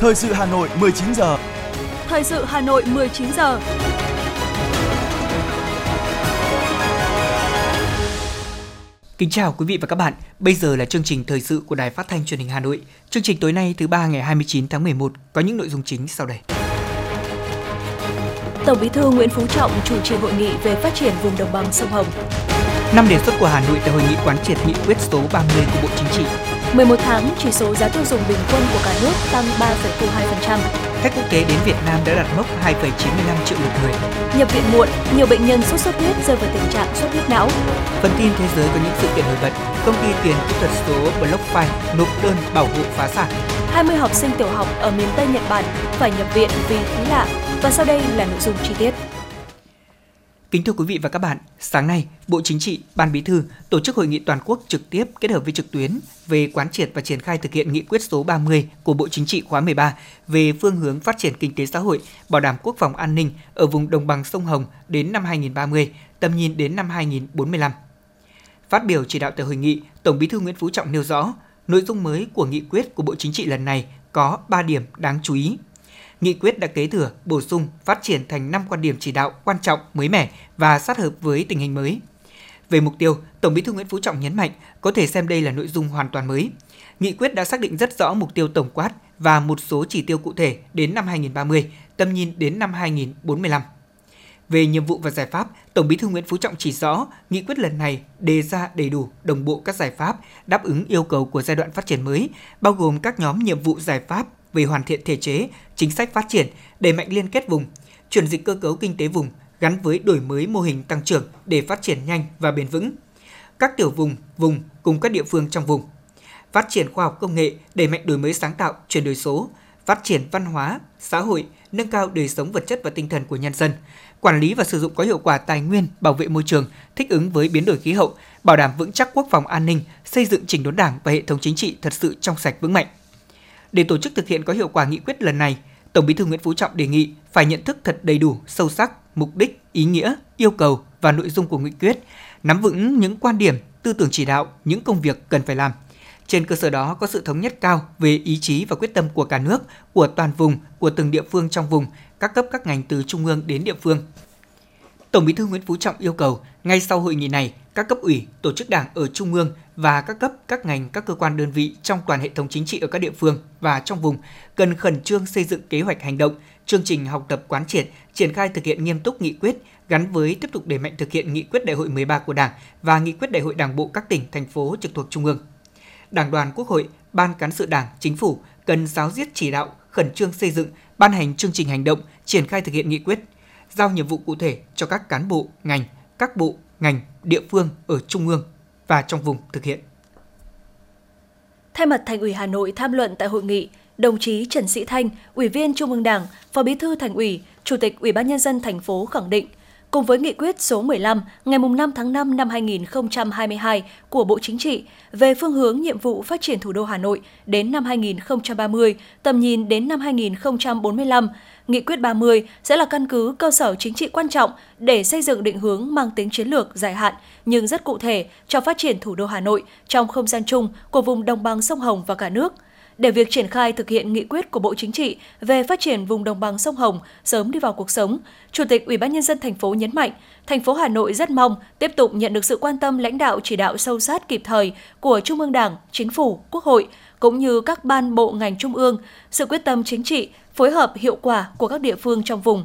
Thời sự Hà Nội 19 giờ. Thời sự Hà Nội 19 giờ. Kính chào quý vị và các bạn. Bây giờ là chương trình thời sự của Đài Phát thanh Truyền hình Hà Nội. Chương trình tối nay thứ ba ngày 29 tháng 11 có những nội dung chính sau đây. Tổng Bí thư Nguyễn Phú Trọng chủ trì hội nghị về phát triển vùng đồng bằng sông Hồng. Năm đề xuất của Hà Nội tại hội nghị quán triệt nghị quyết số 30 của Bộ Chính trị. 11 tháng, chỉ số giá tiêu dùng bình quân của cả nước tăng 3,02%. Khách quốc tế đến Việt Nam đã đạt mốc 2,95 triệu lượt người. Nhập viện muộn, nhiều bệnh nhân sốt xuất huyết rơi vào tình trạng xuất huyết não. Phần tin thế giới có những sự kiện nổi bật. Công ty tiền kỹ thuật số BlockFi nộp đơn bảo hộ phá sản. 20 học sinh tiểu học ở miền Tây Nhật Bản phải nhập viện vì khí lạ. Và sau đây là nội dung chi tiết. Kính thưa quý vị và các bạn, sáng nay, Bộ Chính trị, Ban Bí thư tổ chức hội nghị toàn quốc trực tiếp kết hợp với trực tuyến về quán triệt và triển khai thực hiện nghị quyết số 30 của Bộ Chính trị khóa 13 về phương hướng phát triển kinh tế xã hội, bảo đảm quốc phòng an ninh ở vùng đồng bằng sông Hồng đến năm 2030, tầm nhìn đến năm 2045. Phát biểu chỉ đạo tại hội nghị, Tổng Bí thư Nguyễn Phú Trọng nêu rõ, nội dung mới của nghị quyết của Bộ Chính trị lần này có 3 điểm đáng chú ý nghị quyết đã kế thừa, bổ sung, phát triển thành 5 quan điểm chỉ đạo quan trọng, mới mẻ và sát hợp với tình hình mới. Về mục tiêu, Tổng Bí thư Nguyễn Phú Trọng nhấn mạnh có thể xem đây là nội dung hoàn toàn mới. Nghị quyết đã xác định rất rõ mục tiêu tổng quát và một số chỉ tiêu cụ thể đến năm 2030, tầm nhìn đến năm 2045. Về nhiệm vụ và giải pháp, Tổng Bí thư Nguyễn Phú Trọng chỉ rõ, nghị quyết lần này đề ra đầy đủ, đồng bộ các giải pháp đáp ứng yêu cầu của giai đoạn phát triển mới, bao gồm các nhóm nhiệm vụ giải pháp về hoàn thiện thể chế, chính sách phát triển, đẩy mạnh liên kết vùng, chuyển dịch cơ cấu kinh tế vùng gắn với đổi mới mô hình tăng trưởng để phát triển nhanh và bền vững. Các tiểu vùng, vùng cùng các địa phương trong vùng. Phát triển khoa học công nghệ, đẩy mạnh đổi mới sáng tạo, chuyển đổi số, phát triển văn hóa, xã hội, nâng cao đời sống vật chất và tinh thần của nhân dân, quản lý và sử dụng có hiệu quả tài nguyên, bảo vệ môi trường, thích ứng với biến đổi khí hậu, bảo đảm vững chắc quốc phòng an ninh, xây dựng chỉnh đốn Đảng và hệ thống chính trị thật sự trong sạch vững mạnh. Để tổ chức thực hiện có hiệu quả nghị quyết lần này, Tổng Bí thư Nguyễn Phú Trọng đề nghị phải nhận thức thật đầy đủ, sâu sắc, mục đích, ý nghĩa, yêu cầu và nội dung của nghị quyết, nắm vững những quan điểm, tư tưởng chỉ đạo, những công việc cần phải làm. Trên cơ sở đó có sự thống nhất cao về ý chí và quyết tâm của cả nước, của toàn vùng, của từng địa phương trong vùng, các cấp các ngành từ trung ương đến địa phương. Tổng Bí thư Nguyễn Phú Trọng yêu cầu ngay sau hội nghị này, các cấp ủy, tổ chức đảng ở trung ương và các cấp, các ngành, các cơ quan đơn vị trong toàn hệ thống chính trị ở các địa phương và trong vùng cần khẩn trương xây dựng kế hoạch hành động, chương trình học tập quán triệt, triển khai thực hiện nghiêm túc nghị quyết gắn với tiếp tục đẩy mạnh thực hiện nghị quyết đại hội 13 của Đảng và nghị quyết đại hội Đảng bộ các tỉnh, thành phố trực thuộc Trung ương. Đảng đoàn Quốc hội, Ban cán sự Đảng, Chính phủ cần giáo diết chỉ đạo, khẩn trương xây dựng, ban hành chương trình hành động, triển khai thực hiện nghị quyết, giao nhiệm vụ cụ thể cho các cán bộ, ngành, các bộ, ngành, địa phương ở trung ương và trong vùng thực hiện. Thay mặt Thành ủy Hà Nội tham luận tại hội nghị, đồng chí Trần Sĩ Thanh, Ủy viên Trung ương Đảng, Phó Bí thư Thành ủy, Chủ tịch Ủy ban nhân dân thành phố khẳng định, cùng với nghị quyết số 15 ngày 5 tháng 5 năm 2022 của Bộ Chính trị về phương hướng nhiệm vụ phát triển thủ đô Hà Nội đến năm 2030, tầm nhìn đến năm 2045, Nghị quyết 30 sẽ là căn cứ cơ sở chính trị quan trọng để xây dựng định hướng mang tính chiến lược dài hạn nhưng rất cụ thể cho phát triển thủ đô Hà Nội trong không gian chung của vùng đồng bằng sông Hồng và cả nước – để việc triển khai thực hiện nghị quyết của Bộ Chính trị về phát triển vùng đồng bằng sông Hồng sớm đi vào cuộc sống, Chủ tịch Ủy ban nhân dân thành phố nhấn mạnh, thành phố Hà Nội rất mong tiếp tục nhận được sự quan tâm lãnh đạo chỉ đạo sâu sát kịp thời của Trung ương Đảng, Chính phủ, Quốc hội cũng như các ban bộ ngành trung ương, sự quyết tâm chính trị, phối hợp hiệu quả của các địa phương trong vùng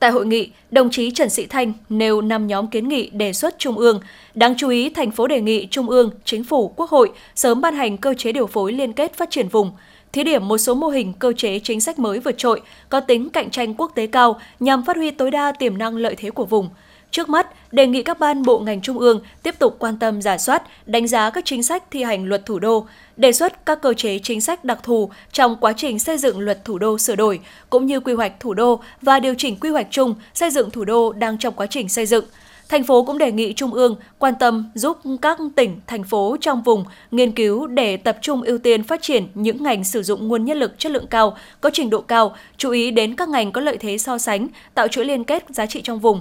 Tại hội nghị, đồng chí Trần Sĩ Thanh nêu 5 nhóm kiến nghị đề xuất Trung ương. Đáng chú ý, thành phố đề nghị Trung ương, Chính phủ, Quốc hội sớm ban hành cơ chế điều phối liên kết phát triển vùng, thí điểm một số mô hình cơ chế chính sách mới vượt trội, có tính cạnh tranh quốc tế cao nhằm phát huy tối đa tiềm năng lợi thế của vùng – Trước mắt, đề nghị các ban bộ ngành trung ương tiếp tục quan tâm giả soát, đánh giá các chính sách thi hành luật thủ đô, đề xuất các cơ chế chính sách đặc thù trong quá trình xây dựng luật thủ đô sửa đổi, cũng như quy hoạch thủ đô và điều chỉnh quy hoạch chung xây dựng thủ đô đang trong quá trình xây dựng. Thành phố cũng đề nghị Trung ương quan tâm giúp các tỉnh, thành phố trong vùng nghiên cứu để tập trung ưu tiên phát triển những ngành sử dụng nguồn nhân lực chất lượng cao, có trình độ cao, chú ý đến các ngành có lợi thế so sánh, tạo chuỗi liên kết giá trị trong vùng,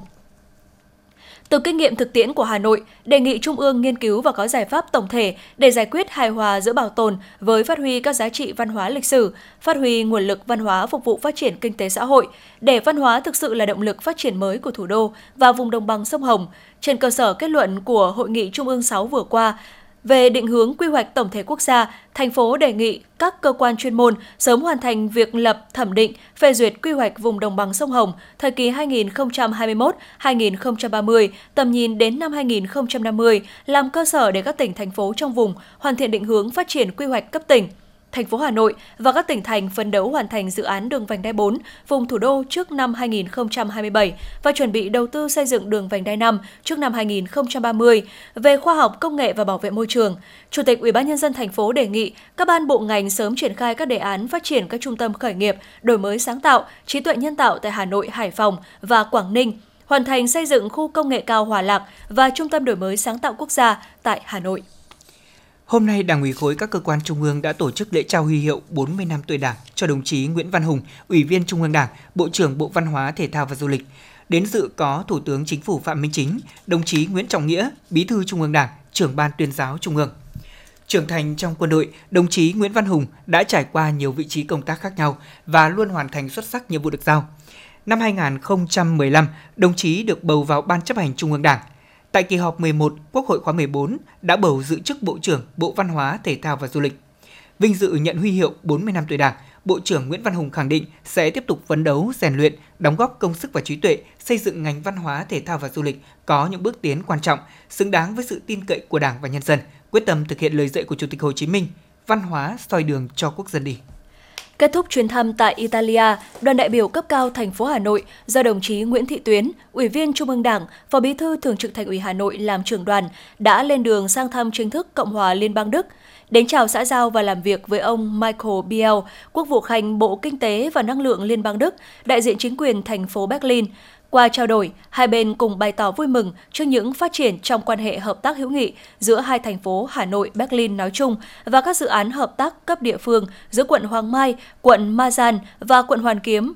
từ kinh nghiệm thực tiễn của Hà Nội, đề nghị Trung ương nghiên cứu và có giải pháp tổng thể để giải quyết hài hòa giữa bảo tồn với phát huy các giá trị văn hóa lịch sử, phát huy nguồn lực văn hóa phục vụ phát triển kinh tế xã hội, để văn hóa thực sự là động lực phát triển mới của thủ đô và vùng đồng bằng sông Hồng. Trên cơ sở kết luận của Hội nghị Trung ương 6 vừa qua, về định hướng quy hoạch tổng thể quốc gia, thành phố đề nghị các cơ quan chuyên môn sớm hoàn thành việc lập, thẩm định, phê duyệt quy hoạch vùng đồng bằng sông Hồng thời kỳ 2021-2030, tầm nhìn đến năm 2050, làm cơ sở để các tỉnh thành phố trong vùng hoàn thiện định hướng phát triển quy hoạch cấp tỉnh thành phố Hà Nội và các tỉnh thành phấn đấu hoàn thành dự án đường vành đai 4 vùng thủ đô trước năm 2027 và chuẩn bị đầu tư xây dựng đường vành đai 5 trước năm 2030 về khoa học, công nghệ và bảo vệ môi trường. Chủ tịch Ủy ban nhân dân thành phố đề nghị các ban bộ ngành sớm triển khai các đề án phát triển các trung tâm khởi nghiệp, đổi mới sáng tạo, trí tuệ nhân tạo tại Hà Nội, Hải Phòng và Quảng Ninh hoàn thành xây dựng khu công nghệ cao Hòa Lạc và trung tâm đổi mới sáng tạo quốc gia tại Hà Nội. Hôm nay, Đảng ủy khối các cơ quan trung ương đã tổ chức lễ trao huy hiệu 40 năm tuổi Đảng cho đồng chí Nguyễn Văn Hùng, Ủy viên Trung ương Đảng, Bộ trưởng Bộ Văn hóa, Thể thao và Du lịch. Đến dự có Thủ tướng Chính phủ Phạm Minh Chính, đồng chí Nguyễn Trọng Nghĩa, Bí thư Trung ương Đảng, trưởng ban tuyên giáo Trung ương. Trưởng thành trong quân đội, đồng chí Nguyễn Văn Hùng đã trải qua nhiều vị trí công tác khác nhau và luôn hoàn thành xuất sắc nhiệm vụ được giao. Năm 2015, đồng chí được bầu vào Ban chấp hành Trung ương Đảng – Tại kỳ họp 11, Quốc hội khóa 14 đã bầu giữ chức Bộ trưởng Bộ Văn hóa, Thể thao và Du lịch. Vinh dự nhận huy hiệu 40 năm tuổi Đảng, Bộ trưởng Nguyễn Văn Hùng khẳng định sẽ tiếp tục phấn đấu, rèn luyện, đóng góp công sức và trí tuệ, xây dựng ngành văn hóa, thể thao và du lịch có những bước tiến quan trọng, xứng đáng với sự tin cậy của Đảng và nhân dân, quyết tâm thực hiện lời dạy của Chủ tịch Hồ Chí Minh, văn hóa soi đường cho quốc dân đi. Kết thúc chuyến thăm tại Italia, đoàn đại biểu cấp cao thành phố Hà Nội do đồng chí Nguyễn Thị Tuyến, Ủy viên Trung ương Đảng, Phó Bí thư Thường trực Thành ủy Hà Nội làm trưởng đoàn đã lên đường sang thăm chính thức Cộng hòa Liên bang Đức. Đến chào xã giao và làm việc với ông Michael Biel, Quốc vụ Khanh Bộ Kinh tế và Năng lượng Liên bang Đức, đại diện chính quyền thành phố Berlin, qua trao đổi, hai bên cùng bày tỏ vui mừng trước những phát triển trong quan hệ hợp tác hữu nghị giữa hai thành phố Hà Nội, Berlin nói chung và các dự án hợp tác cấp địa phương giữa quận Hoàng Mai, quận Mazan và quận Hoàn Kiếm,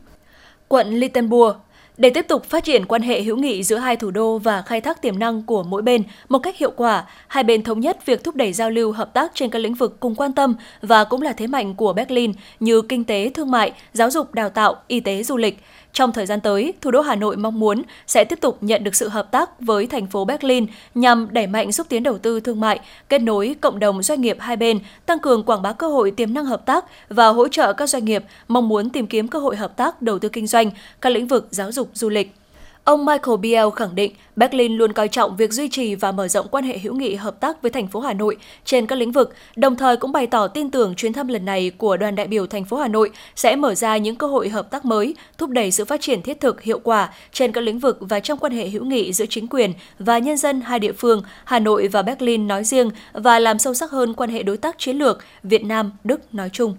quận Littenburg để tiếp tục phát triển quan hệ hữu nghị giữa hai thủ đô và khai thác tiềm năng của mỗi bên một cách hiệu quả, hai bên thống nhất việc thúc đẩy giao lưu hợp tác trên các lĩnh vực cùng quan tâm và cũng là thế mạnh của Berlin như kinh tế, thương mại, giáo dục, đào tạo, y tế, du lịch. Trong thời gian tới, thủ đô Hà Nội mong muốn sẽ tiếp tục nhận được sự hợp tác với thành phố Berlin nhằm đẩy mạnh xúc tiến đầu tư thương mại, kết nối cộng đồng doanh nghiệp hai bên, tăng cường quảng bá cơ hội tiềm năng hợp tác và hỗ trợ các doanh nghiệp mong muốn tìm kiếm cơ hội hợp tác đầu tư kinh doanh các lĩnh vực giáo dục, du lịch. Ông Michael Biel khẳng định Berlin luôn coi trọng việc duy trì và mở rộng quan hệ hữu nghị hợp tác với thành phố Hà Nội trên các lĩnh vực, đồng thời cũng bày tỏ tin tưởng chuyến thăm lần này của đoàn đại biểu thành phố Hà Nội sẽ mở ra những cơ hội hợp tác mới, thúc đẩy sự phát triển thiết thực hiệu quả trên các lĩnh vực và trong quan hệ hữu nghị giữa chính quyền và nhân dân hai địa phương Hà Nội và Berlin nói riêng và làm sâu sắc hơn quan hệ đối tác chiến lược Việt Nam Đức nói chung.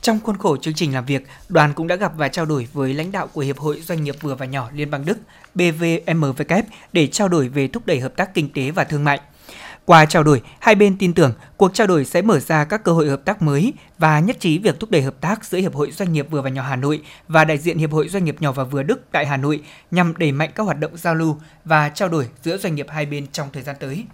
Trong khuôn khổ chương trình làm việc, đoàn cũng đã gặp và trao đổi với lãnh đạo của Hiệp hội Doanh nghiệp vừa và nhỏ Liên bang Đức BVMWK để trao đổi về thúc đẩy hợp tác kinh tế và thương mại. Qua trao đổi, hai bên tin tưởng cuộc trao đổi sẽ mở ra các cơ hội hợp tác mới và nhất trí việc thúc đẩy hợp tác giữa Hiệp hội Doanh nghiệp vừa và nhỏ Hà Nội và đại diện Hiệp hội Doanh nghiệp nhỏ và vừa Đức tại Hà Nội nhằm đẩy mạnh các hoạt động giao lưu và trao đổi giữa doanh nghiệp hai bên trong thời gian tới.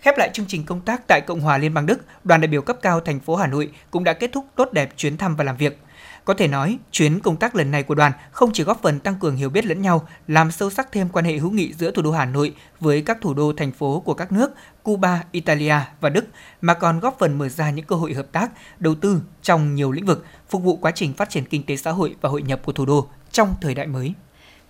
Khép lại chương trình công tác tại Cộng hòa Liên bang Đức, đoàn đại biểu cấp cao thành phố Hà Nội cũng đã kết thúc tốt đẹp chuyến thăm và làm việc. Có thể nói, chuyến công tác lần này của đoàn không chỉ góp phần tăng cường hiểu biết lẫn nhau, làm sâu sắc thêm quan hệ hữu nghị giữa thủ đô Hà Nội với các thủ đô thành phố của các nước Cuba, Italia và Đức, mà còn góp phần mở ra những cơ hội hợp tác, đầu tư trong nhiều lĩnh vực, phục vụ quá trình phát triển kinh tế xã hội và hội nhập của thủ đô trong thời đại mới.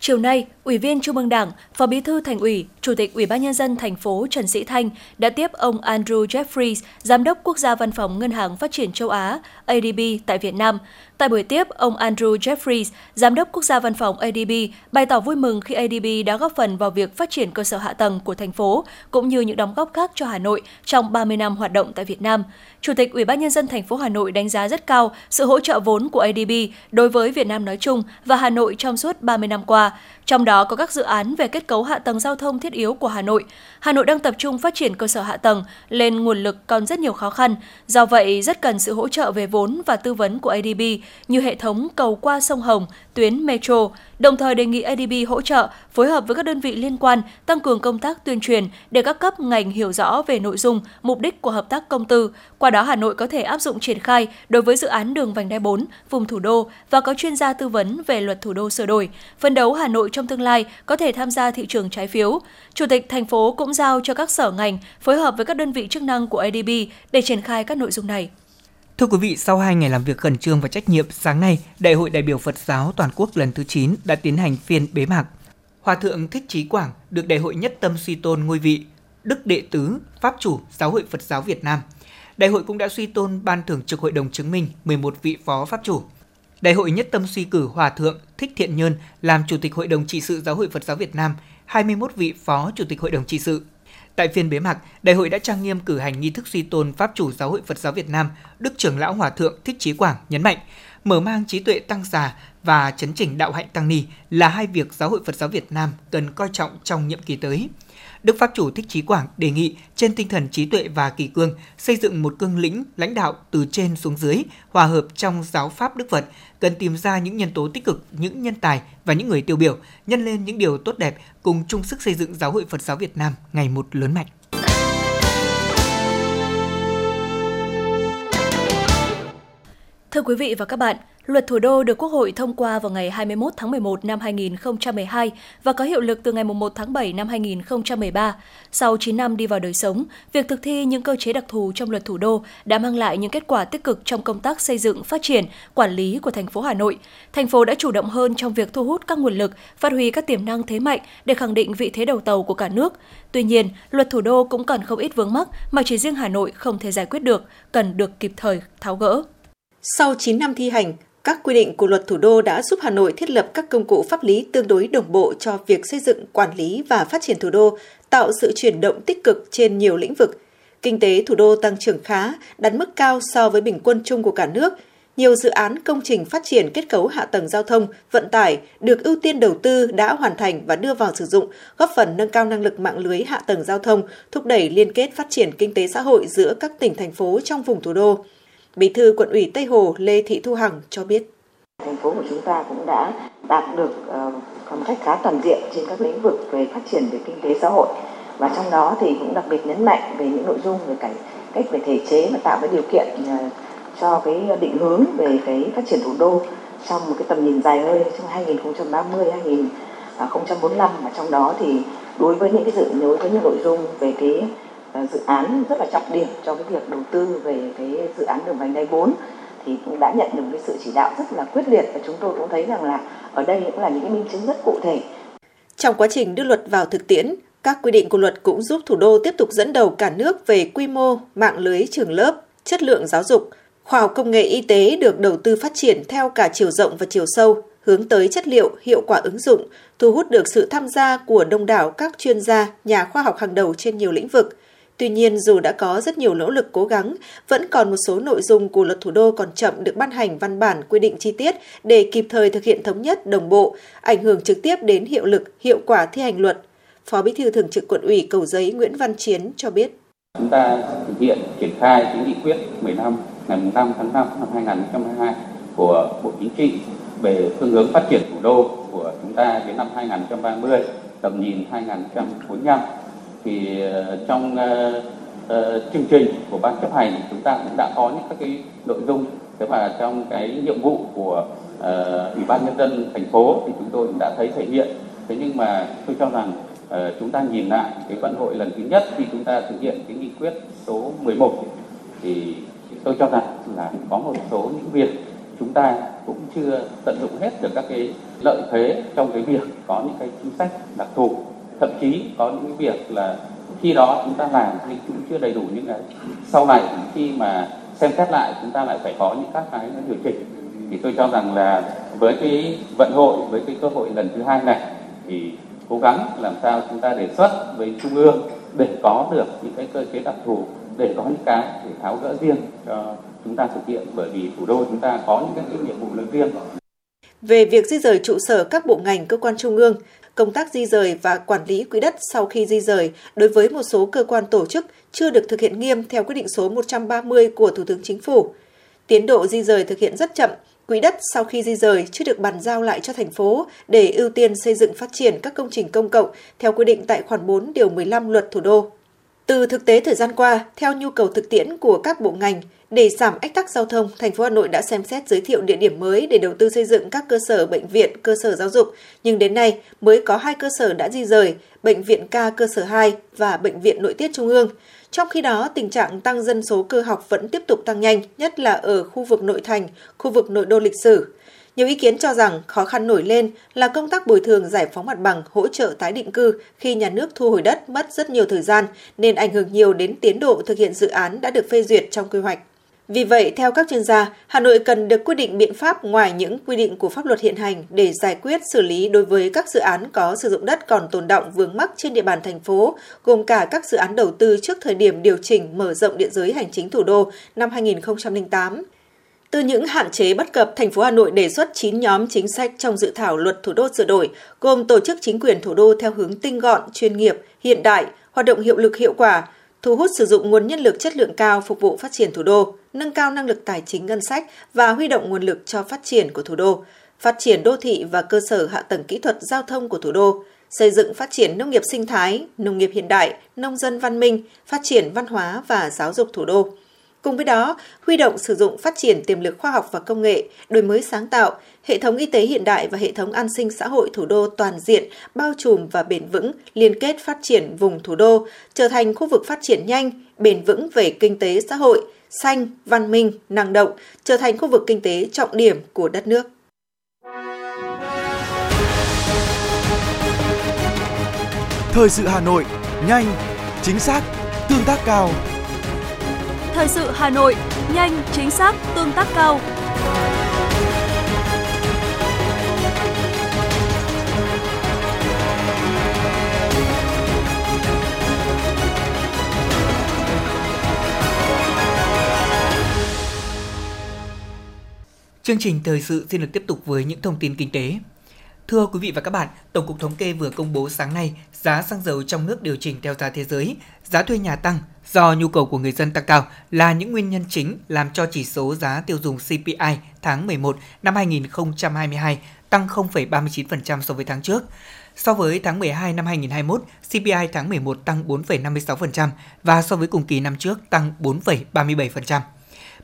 Chiều nay, Ủy viên Trung ương Đảng, Phó Bí thư Thành ủy, Chủ tịch Ủy ban nhân dân thành phố Trần Sĩ Thanh đã tiếp ông Andrew Jeffries, Giám đốc Quốc gia Văn phòng Ngân hàng Phát triển châu Á ADB tại Việt Nam. Tại buổi tiếp, ông Andrew Jeffries, Giám đốc Quốc gia Văn phòng ADB, bày tỏ vui mừng khi ADB đã góp phần vào việc phát triển cơ sở hạ tầng của thành phố, cũng như những đóng góp khác cho Hà Nội trong 30 năm hoạt động tại Việt Nam. Chủ tịch Ủy ban nhân dân thành phố Hà Nội đánh giá rất cao sự hỗ trợ vốn của ADB đối với Việt Nam nói chung và Hà Nội trong suốt 30 năm qua, 제가 trong đó có các dự án về kết cấu hạ tầng giao thông thiết yếu của Hà Nội. Hà Nội đang tập trung phát triển cơ sở hạ tầng lên nguồn lực còn rất nhiều khó khăn, do vậy rất cần sự hỗ trợ về vốn và tư vấn của ADB như hệ thống cầu qua sông Hồng, tuyến metro, đồng thời đề nghị ADB hỗ trợ phối hợp với các đơn vị liên quan tăng cường công tác tuyên truyền để các cấp ngành hiểu rõ về nội dung, mục đích của hợp tác công tư. Qua đó Hà Nội có thể áp dụng triển khai đối với dự án đường vành đai 4 vùng thủ đô và có chuyên gia tư vấn về luật thủ đô sửa đổi. Phân đấu Hà Nội trong tương lai có thể tham gia thị trường trái phiếu. Chủ tịch thành phố cũng giao cho các sở ngành phối hợp với các đơn vị chức năng của ADB để triển khai các nội dung này. Thưa quý vị, sau 2 ngày làm việc khẩn trương và trách nhiệm, sáng nay, Đại hội đại biểu Phật giáo toàn quốc lần thứ 9 đã tiến hành phiên bế mạc. Hòa thượng Thích Chí Quảng được Đại hội nhất tâm suy tôn ngôi vị Đức Đệ Tứ, Pháp chủ Giáo hội Phật giáo Việt Nam. Đại hội cũng đã suy tôn Ban Thường trực Hội đồng chứng minh 11 vị phó Pháp chủ. Đại hội nhất tâm suy cử Hòa thượng Thích Thiện Nhơn làm Chủ tịch Hội đồng trị sự Giáo hội Phật giáo Việt Nam, 21 vị phó Chủ tịch Hội đồng trị sự. Tại phiên bế mạc, đại hội đã trang nghiêm cử hành nghi thức suy tôn Pháp chủ Giáo hội Phật giáo Việt Nam, Đức trưởng lão Hòa thượng Thích Chí Quảng nhấn mạnh, mở mang trí tuệ tăng già và chấn chỉnh đạo hạnh tăng ni là hai việc Giáo hội Phật giáo Việt Nam cần coi trọng trong nhiệm kỳ tới. Đức Pháp Chủ Thích Chí Quảng đề nghị trên tinh thần trí tuệ và kỳ cương xây dựng một cương lĩnh lãnh đạo từ trên xuống dưới, hòa hợp trong giáo pháp Đức Phật, cần tìm ra những nhân tố tích cực, những nhân tài và những người tiêu biểu, nhân lên những điều tốt đẹp cùng chung sức xây dựng Giáo hội Phật giáo Việt Nam ngày một lớn mạnh. Thưa quý vị và các bạn, Luật thủ đô được Quốc hội thông qua vào ngày 21 tháng 11 năm 2012 và có hiệu lực từ ngày 1 tháng 7 năm 2013. Sau 9 năm đi vào đời sống, việc thực thi những cơ chế đặc thù trong luật thủ đô đã mang lại những kết quả tích cực trong công tác xây dựng, phát triển, quản lý của thành phố Hà Nội. Thành phố đã chủ động hơn trong việc thu hút các nguồn lực, phát huy các tiềm năng thế mạnh để khẳng định vị thế đầu tàu của cả nước. Tuy nhiên, luật thủ đô cũng còn không ít vướng mắc mà chỉ riêng Hà Nội không thể giải quyết được, cần được kịp thời tháo gỡ. Sau 9 năm thi hành, các quy định của luật thủ đô đã giúp Hà Nội thiết lập các công cụ pháp lý tương đối đồng bộ cho việc xây dựng, quản lý và phát triển thủ đô, tạo sự chuyển động tích cực trên nhiều lĩnh vực. Kinh tế thủ đô tăng trưởng khá, đạt mức cao so với bình quân chung của cả nước. Nhiều dự án công trình phát triển kết cấu hạ tầng giao thông, vận tải được ưu tiên đầu tư đã hoàn thành và đưa vào sử dụng, góp phần nâng cao năng lực mạng lưới hạ tầng giao thông, thúc đẩy liên kết phát triển kinh tế xã hội giữa các tỉnh thành phố trong vùng thủ đô. Bí thư quận ủy Tây Hồ Lê Thị Thu Hằng cho biết. Thành phố của chúng ta cũng đã đạt được ờ, một cách khá toàn diện trên các lĩnh vực về phát triển về kinh tế xã hội và trong đó thì cũng đặc biệt nhấn mạnh về những nội dung về cải cách về thể chế và tạo cái điều kiện ờ, cho cái định hướng về cái phát triển thủ đô trong một cái tầm nhìn dài hơi trong 2030 2045 và trong đó thì đối với những cái dự, đối với những nội dung về cái Ờ, dự án rất là trọng điểm cho cái việc đầu tư về cái dự án đường vành đai 4 thì cũng đã nhận được cái sự chỉ đạo rất là quyết liệt và chúng tôi cũng thấy rằng là ở đây cũng là những cái minh chứng rất cụ thể. Trong quá trình đưa luật vào thực tiễn, các quy định của luật cũng giúp thủ đô tiếp tục dẫn đầu cả nước về quy mô, mạng lưới trường lớp, chất lượng giáo dục, khoa học công nghệ y tế được đầu tư phát triển theo cả chiều rộng và chiều sâu, hướng tới chất liệu, hiệu quả ứng dụng, thu hút được sự tham gia của đông đảo các chuyên gia, nhà khoa học hàng đầu trên nhiều lĩnh vực – Tuy nhiên, dù đã có rất nhiều nỗ lực cố gắng, vẫn còn một số nội dung của luật thủ đô còn chậm được ban hành văn bản quy định chi tiết để kịp thời thực hiện thống nhất, đồng bộ, ảnh hưởng trực tiếp đến hiệu lực, hiệu quả thi hành luật. Phó Bí thư Thường trực Quận ủy Cầu Giấy Nguyễn Văn Chiến cho biết. Chúng ta thực hiện triển khai cái nghị quyết 15 ngày 5 tháng 5 năm 2022 của Bộ Chính trị về phương hướng phát triển thủ đô của chúng ta đến năm 2030, tầm nhìn 2045 thì ờ, trong uh, uh, chương trình của ban chấp hành chúng ta cũng đã có những các cái nội dung. Thế và trong cái nhiệm vụ của uh, ủy ban nhân dân thành phố thì chúng tôi cũng đã thấy thể hiện. Thế nhưng mà tôi cho rằng uh, chúng ta nhìn lại cái vận hội lần thứ nhất khi chúng ta thực hiện cái nghị quyết số 11 thì tôi cho rằng là có một số những việc chúng ta cũng chưa tận dụng hết được các cái lợi thế trong cái việc có những cái chính sách đặc thù thậm chí có những việc là khi đó chúng ta làm thì cũng chưa đầy đủ những cái sau này khi mà xem xét lại chúng ta lại phải có những các cái điều chỉnh. Thì tôi cho rằng là với cái vận hội với cái cơ hội lần thứ hai này thì cố gắng làm sao chúng ta đề xuất với trung ương để có được những cái cơ chế đặc thù để có những cái để tháo gỡ riêng cho chúng ta thực hiện. Bởi vì thủ đô chúng ta có những cái nhiệm vụ lớn riêng. Về việc di rời trụ sở các bộ ngành cơ quan trung ương, công tác di rời và quản lý quỹ đất sau khi di rời đối với một số cơ quan tổ chức chưa được thực hiện nghiêm theo quyết định số 130 của Thủ tướng Chính phủ. Tiến độ di rời thực hiện rất chậm, quỹ đất sau khi di rời chưa được bàn giao lại cho thành phố để ưu tiên xây dựng phát triển các công trình công cộng theo quy định tại khoản 4 điều 15 luật thủ đô. Từ thực tế thời gian qua, theo nhu cầu thực tiễn của các bộ ngành, để giảm ách tắc giao thông, thành phố Hà Nội đã xem xét giới thiệu địa điểm mới để đầu tư xây dựng các cơ sở bệnh viện, cơ sở giáo dục, nhưng đến nay mới có hai cơ sở đã di rời, bệnh viện ca cơ sở 2 và bệnh viện nội tiết trung ương. Trong khi đó, tình trạng tăng dân số cơ học vẫn tiếp tục tăng nhanh, nhất là ở khu vực nội thành, khu vực nội đô lịch sử. Nhiều ý kiến cho rằng khó khăn nổi lên là công tác bồi thường giải phóng mặt bằng hỗ trợ tái định cư khi nhà nước thu hồi đất mất rất nhiều thời gian nên ảnh hưởng nhiều đến tiến độ thực hiện dự án đã được phê duyệt trong quy hoạch. Vì vậy, theo các chuyên gia, Hà Nội cần được quyết định biện pháp ngoài những quy định của pháp luật hiện hành để giải quyết xử lý đối với các dự án có sử dụng đất còn tồn động vướng mắc trên địa bàn thành phố, gồm cả các dự án đầu tư trước thời điểm điều chỉnh mở rộng địa giới hành chính thủ đô năm 2008. Từ những hạn chế bất cập, thành phố Hà Nội đề xuất 9 nhóm chính sách trong dự thảo luật thủ đô sửa đổi, gồm tổ chức chính quyền thủ đô theo hướng tinh gọn, chuyên nghiệp, hiện đại, hoạt động hiệu lực hiệu quả, thu hút sử dụng nguồn nhân lực chất lượng cao phục vụ phát triển thủ đô, nâng cao năng lực tài chính ngân sách và huy động nguồn lực cho phát triển của thủ đô, phát triển đô thị và cơ sở hạ tầng kỹ thuật giao thông của thủ đô, xây dựng phát triển nông nghiệp sinh thái, nông nghiệp hiện đại, nông dân văn minh, phát triển văn hóa và giáo dục thủ đô. Cùng với đó, huy động sử dụng phát triển tiềm lực khoa học và công nghệ, đổi mới sáng tạo, hệ thống y tế hiện đại và hệ thống an sinh xã hội thủ đô toàn diện, bao trùm và bền vững, liên kết phát triển vùng thủ đô, trở thành khu vực phát triển nhanh, bền vững về kinh tế xã hội, xanh, văn minh, năng động, trở thành khu vực kinh tế trọng điểm của đất nước. Thời sự Hà Nội, nhanh, chính xác, tương tác cao. Thời sự Hà Nội, nhanh, chính xác, tương tác cao. Chương trình thời sự xin được tiếp tục với những thông tin kinh tế. Thưa quý vị và các bạn, Tổng cục Thống kê vừa công bố sáng nay giá xăng dầu trong nước điều chỉnh theo giá thế giới, giá thuê nhà tăng do nhu cầu của người dân tăng cao là những nguyên nhân chính làm cho chỉ số giá tiêu dùng CPI tháng 11 năm 2022 tăng 0,39% so với tháng trước. So với tháng 12 năm 2021, CPI tháng 11 tăng 4,56% và so với cùng kỳ năm trước tăng 4,37%.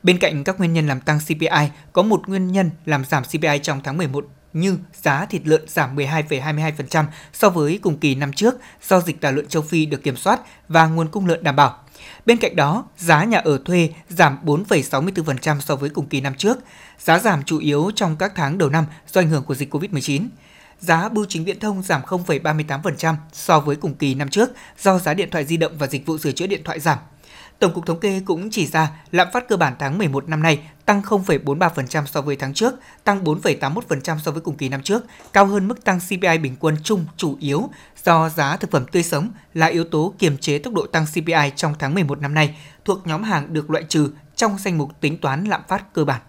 Bên cạnh các nguyên nhân làm tăng CPI, có một nguyên nhân làm giảm CPI trong tháng 11 như giá thịt lợn giảm 12,22% so với cùng kỳ năm trước do dịch tả lợn châu Phi được kiểm soát và nguồn cung lợn đảm bảo. Bên cạnh đó, giá nhà ở thuê giảm 4,64% so với cùng kỳ năm trước. Giá giảm chủ yếu trong các tháng đầu năm do ảnh hưởng của dịch COVID-19. Giá bưu chính viễn thông giảm 0,38% so với cùng kỳ năm trước do giá điện thoại di động và dịch vụ sửa chữa điện thoại giảm. Tổng cục Thống kê cũng chỉ ra lạm phát cơ bản tháng 11 năm nay tăng 0,43% so với tháng trước, tăng 4,81% so với cùng kỳ năm trước, cao hơn mức tăng CPI bình quân chung chủ yếu do giá thực phẩm tươi sống là yếu tố kiềm chế tốc độ tăng CPI trong tháng 11 năm nay, thuộc nhóm hàng được loại trừ trong danh mục tính toán lạm phát cơ bản.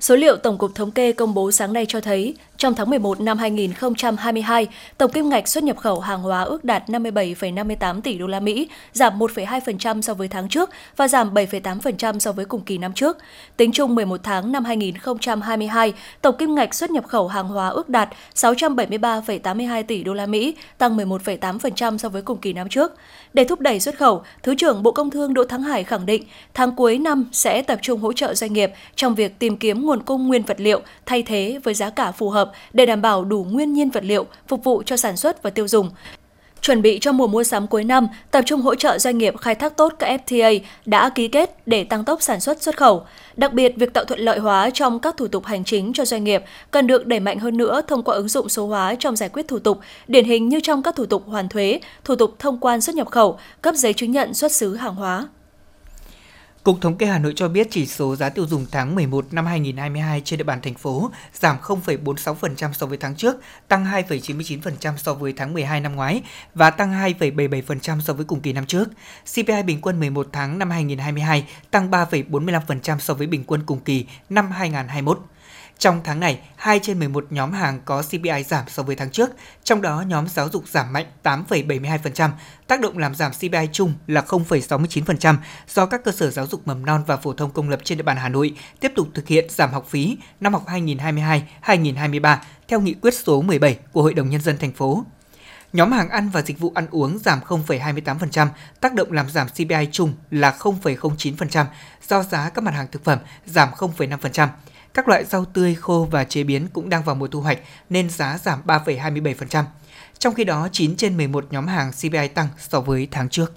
Số liệu Tổng cục Thống kê công bố sáng nay cho thấy, trong tháng 11 năm 2022, tổng kim ngạch xuất nhập khẩu hàng hóa ước đạt 57,58 tỷ đô la Mỹ, giảm 1,2% so với tháng trước và giảm 7,8% so với cùng kỳ năm trước. Tính chung 11 tháng năm 2022, tổng kim ngạch xuất nhập khẩu hàng hóa ước đạt 673,82 tỷ đô la Mỹ, tăng 11,8% so với cùng kỳ năm trước. Để thúc đẩy xuất khẩu, Thứ trưởng Bộ Công Thương Đỗ Thắng Hải khẳng định, tháng cuối năm sẽ tập trung hỗ trợ doanh nghiệp trong việc tìm kiếm nguồn cung nguyên vật liệu thay thế với giá cả phù hợp để đảm bảo đủ nguyên nhiên vật liệu phục vụ cho sản xuất và tiêu dùng. Chuẩn bị cho mùa mua sắm cuối năm, tập trung hỗ trợ doanh nghiệp khai thác tốt các FTA đã ký kết để tăng tốc sản xuất xuất khẩu. Đặc biệt, việc tạo thuận lợi hóa trong các thủ tục hành chính cho doanh nghiệp cần được đẩy mạnh hơn nữa thông qua ứng dụng số hóa trong giải quyết thủ tục, điển hình như trong các thủ tục hoàn thuế, thủ tục thông quan xuất nhập khẩu, cấp giấy chứng nhận xuất xứ hàng hóa. Cục Thống kê Hà Nội cho biết chỉ số giá tiêu dùng tháng 11 năm 2022 trên địa bàn thành phố giảm 0,46% so với tháng trước, tăng 2,99% so với tháng 12 năm ngoái và tăng 2,77% so với cùng kỳ năm trước. CPI bình quân 11 tháng năm 2022 tăng 3,45% so với bình quân cùng kỳ năm 2021. Trong tháng này, 2 trên 11 nhóm hàng có CPI giảm so với tháng trước, trong đó nhóm giáo dục giảm mạnh 8,72%, tác động làm giảm CPI chung là 0,69% do các cơ sở giáo dục mầm non và phổ thông công lập trên địa bàn Hà Nội tiếp tục thực hiện giảm học phí năm học 2022-2023 theo nghị quyết số 17 của Hội đồng Nhân dân thành phố. Nhóm hàng ăn và dịch vụ ăn uống giảm 0,28%, tác động làm giảm CPI chung là 0,09% do giá các mặt hàng thực phẩm giảm 0,5%. Các loại rau tươi, khô và chế biến cũng đang vào mùa thu hoạch nên giá giảm 3,27%. Trong khi đó, 9 trên 11 nhóm hàng CPI tăng so với tháng trước.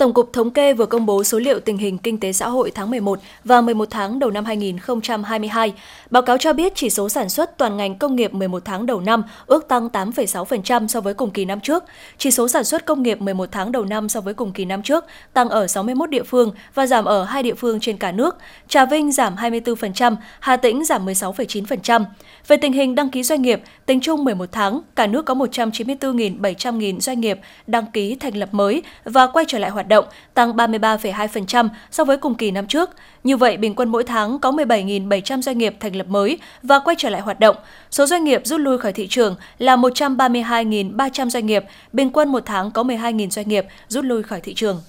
Tổng cục Thống kê vừa công bố số liệu tình hình kinh tế xã hội tháng 11 và 11 tháng đầu năm 2022. Báo cáo cho biết chỉ số sản xuất toàn ngành công nghiệp 11 tháng đầu năm ước tăng 8,6% so với cùng kỳ năm trước. Chỉ số sản xuất công nghiệp 11 tháng đầu năm so với cùng kỳ năm trước tăng ở 61 địa phương và giảm ở hai địa phương trên cả nước. Trà Vinh giảm 24%, Hà Tĩnh giảm 16,9%. Về tình hình đăng ký doanh nghiệp, tính chung 11 tháng, cả nước có 194.700.000 doanh nghiệp đăng ký thành lập mới và quay trở lại hoạt động, tăng 33,2% so với cùng kỳ năm trước. Như vậy, bình quân mỗi tháng có 17.700 doanh nghiệp thành lập mới và quay trở lại hoạt động. Số doanh nghiệp rút lui khỏi thị trường là 132.300 doanh nghiệp, bình quân một tháng có 12.000 doanh nghiệp rút lui khỏi thị trường.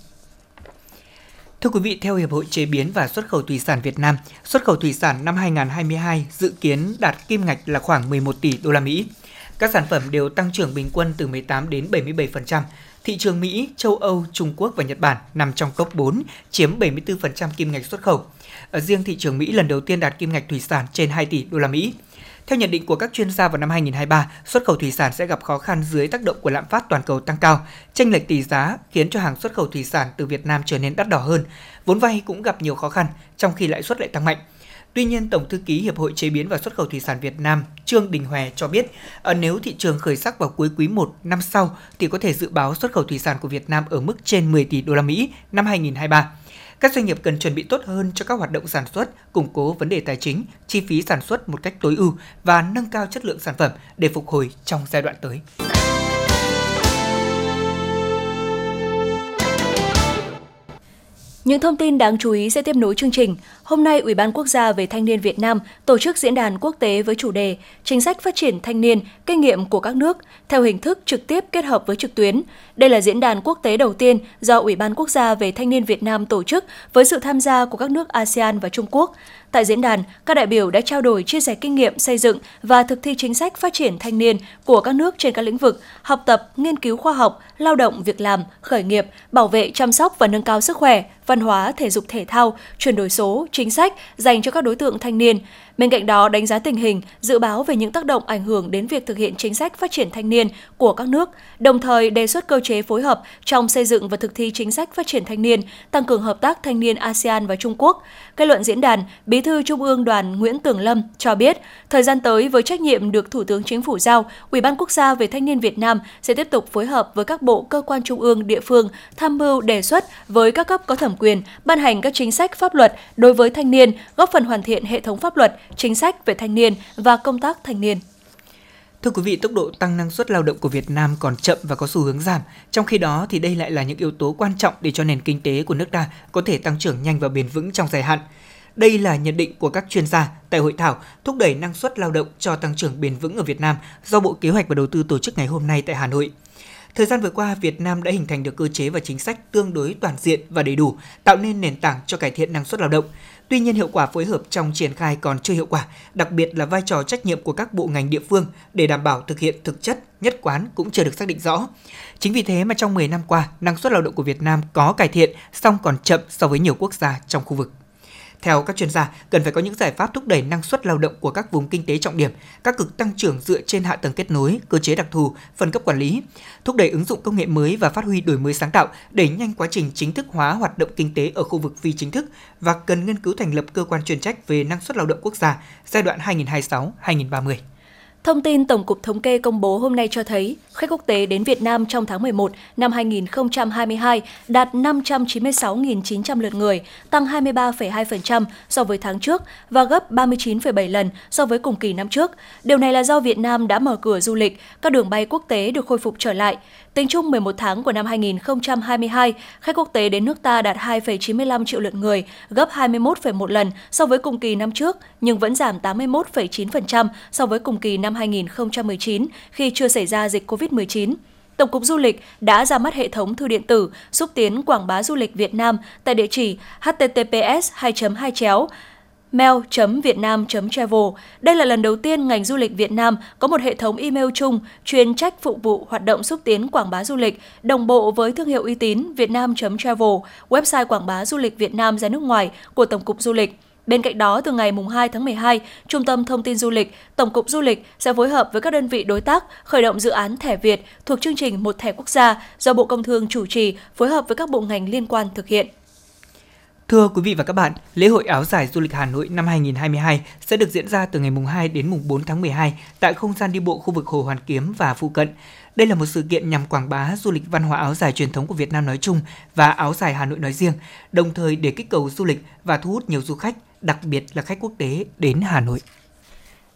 Thưa quý vị, theo Hiệp hội Chế biến và Xuất khẩu Thủy sản Việt Nam, xuất khẩu thủy sản năm 2022 dự kiến đạt kim ngạch là khoảng 11 tỷ đô la Mỹ. Các sản phẩm đều tăng trưởng bình quân từ 18 đến 77%. Thị trường Mỹ, châu Âu, Trung Quốc và Nhật Bản nằm trong top 4, chiếm 74% kim ngạch xuất khẩu. Ở riêng thị trường Mỹ lần đầu tiên đạt kim ngạch thủy sản trên 2 tỷ đô la Mỹ. Theo nhận định của các chuyên gia vào năm 2023, xuất khẩu thủy sản sẽ gặp khó khăn dưới tác động của lạm phát toàn cầu tăng cao. Tranh lệch tỷ giá khiến cho hàng xuất khẩu thủy sản từ Việt Nam trở nên đắt đỏ hơn. Vốn vay cũng gặp nhiều khó khăn, trong khi lãi suất lại tăng mạnh. Tuy nhiên, Tổng thư ký Hiệp hội Chế biến và Xuất khẩu Thủy sản Việt Nam Trương Đình Hòe cho biết, ờ, nếu thị trường khởi sắc vào cuối quý 1 năm sau thì có thể dự báo xuất khẩu thủy sản của Việt Nam ở mức trên 10 tỷ đô la Mỹ năm 2023. Các doanh nghiệp cần chuẩn bị tốt hơn cho các hoạt động sản xuất, củng cố vấn đề tài chính, chi phí sản xuất một cách tối ưu và nâng cao chất lượng sản phẩm để phục hồi trong giai đoạn tới. Những thông tin đáng chú ý sẽ tiếp nối chương trình. Hôm nay, Ủy ban Quốc gia về Thanh niên Việt Nam tổ chức diễn đàn quốc tế với chủ đề Chính sách phát triển thanh niên, kinh nghiệm của các nước theo hình thức trực tiếp kết hợp với trực tuyến. Đây là diễn đàn quốc tế đầu tiên do Ủy ban Quốc gia về Thanh niên Việt Nam tổ chức với sự tham gia của các nước ASEAN và Trung Quốc. Tại diễn đàn, các đại biểu đã trao đổi chia sẻ kinh nghiệm xây dựng và thực thi chính sách phát triển thanh niên của các nước trên các lĩnh vực học tập, nghiên cứu khoa học, lao động, việc làm, khởi nghiệp, bảo vệ, chăm sóc và nâng cao sức khỏe, văn hóa, thể dục thể thao, chuyển đổi số, chính sách dành cho các đối tượng thanh niên, Bên cạnh đó, đánh giá tình hình, dự báo về những tác động ảnh hưởng đến việc thực hiện chính sách phát triển thanh niên của các nước, đồng thời đề xuất cơ chế phối hợp trong xây dựng và thực thi chính sách phát triển thanh niên, tăng cường hợp tác thanh niên ASEAN và Trung Quốc. Kết luận diễn đàn, Bí thư Trung ương Đoàn Nguyễn Tường Lâm cho biết, thời gian tới với trách nhiệm được Thủ tướng Chính phủ giao, Ủy ban Quốc gia về Thanh niên Việt Nam sẽ tiếp tục phối hợp với các bộ cơ quan trung ương, địa phương tham mưu đề xuất với các cấp có thẩm quyền ban hành các chính sách pháp luật đối với thanh niên, góp phần hoàn thiện hệ thống pháp luật chính sách về thanh niên và công tác thanh niên. Thưa quý vị, tốc độ tăng năng suất lao động của Việt Nam còn chậm và có xu hướng giảm. Trong khi đó thì đây lại là những yếu tố quan trọng để cho nền kinh tế của nước ta có thể tăng trưởng nhanh và bền vững trong dài hạn. Đây là nhận định của các chuyên gia tại hội thảo thúc đẩy năng suất lao động cho tăng trưởng bền vững ở Việt Nam do Bộ Kế hoạch và Đầu tư tổ chức ngày hôm nay tại Hà Nội. Thời gian vừa qua, Việt Nam đã hình thành được cơ chế và chính sách tương đối toàn diện và đầy đủ, tạo nên nền tảng cho cải thiện năng suất lao động. Tuy nhiên hiệu quả phối hợp trong triển khai còn chưa hiệu quả, đặc biệt là vai trò trách nhiệm của các bộ ngành địa phương để đảm bảo thực hiện thực chất, nhất quán cũng chưa được xác định rõ. Chính vì thế mà trong 10 năm qua, năng suất lao động của Việt Nam có cải thiện, song còn chậm so với nhiều quốc gia trong khu vực. Theo các chuyên gia, cần phải có những giải pháp thúc đẩy năng suất lao động của các vùng kinh tế trọng điểm, các cực tăng trưởng dựa trên hạ tầng kết nối, cơ chế đặc thù, phân cấp quản lý, thúc đẩy ứng dụng công nghệ mới và phát huy đổi mới sáng tạo, đẩy nhanh quá trình chính thức hóa hoạt động kinh tế ở khu vực phi chính thức và cần nghiên cứu thành lập cơ quan chuyên trách về năng suất lao động quốc gia giai đoạn 2026-2030. Thông tin Tổng cục Thống kê công bố hôm nay cho thấy, khách quốc tế đến Việt Nam trong tháng 11 năm 2022 đạt 596.900 lượt người, tăng 23,2% so với tháng trước và gấp 39,7 lần so với cùng kỳ năm trước. Điều này là do Việt Nam đã mở cửa du lịch, các đường bay quốc tế được khôi phục trở lại. Tính chung 11 tháng của năm 2022, khách quốc tế đến nước ta đạt 2,95 triệu lượt người, gấp 21,1 lần so với cùng kỳ năm trước, nhưng vẫn giảm 81,9% so với cùng kỳ năm 2019 khi chưa xảy ra dịch COVID-19. Tổng cục Du lịch đã ra mắt hệ thống thư điện tử xúc tiến quảng bá du lịch Việt Nam tại địa chỉ https 2 2 chéo mail.vietnam.travel. Đây là lần đầu tiên ngành du lịch Việt Nam có một hệ thống email chung chuyên trách phục vụ hoạt động xúc tiến quảng bá du lịch, đồng bộ với thương hiệu uy tín vietnam.travel, website quảng bá du lịch Việt Nam ra nước ngoài của Tổng cục Du lịch. Bên cạnh đó, từ ngày 2 tháng 12, Trung tâm Thông tin Du lịch, Tổng cục Du lịch sẽ phối hợp với các đơn vị đối tác khởi động dự án thẻ Việt thuộc chương trình Một thẻ quốc gia do Bộ Công Thương chủ trì, phối hợp với các bộ ngành liên quan thực hiện. Thưa quý vị và các bạn, lễ hội áo dài du lịch Hà Nội năm 2022 sẽ được diễn ra từ ngày mùng 2 đến mùng 4 tháng 12 tại không gian đi bộ khu vực Hồ Hoàn Kiếm và phụ cận. Đây là một sự kiện nhằm quảng bá du lịch văn hóa áo dài truyền thống của Việt Nam nói chung và áo dài Hà Nội nói riêng, đồng thời để kích cầu du lịch và thu hút nhiều du khách, đặc biệt là khách quốc tế đến Hà Nội.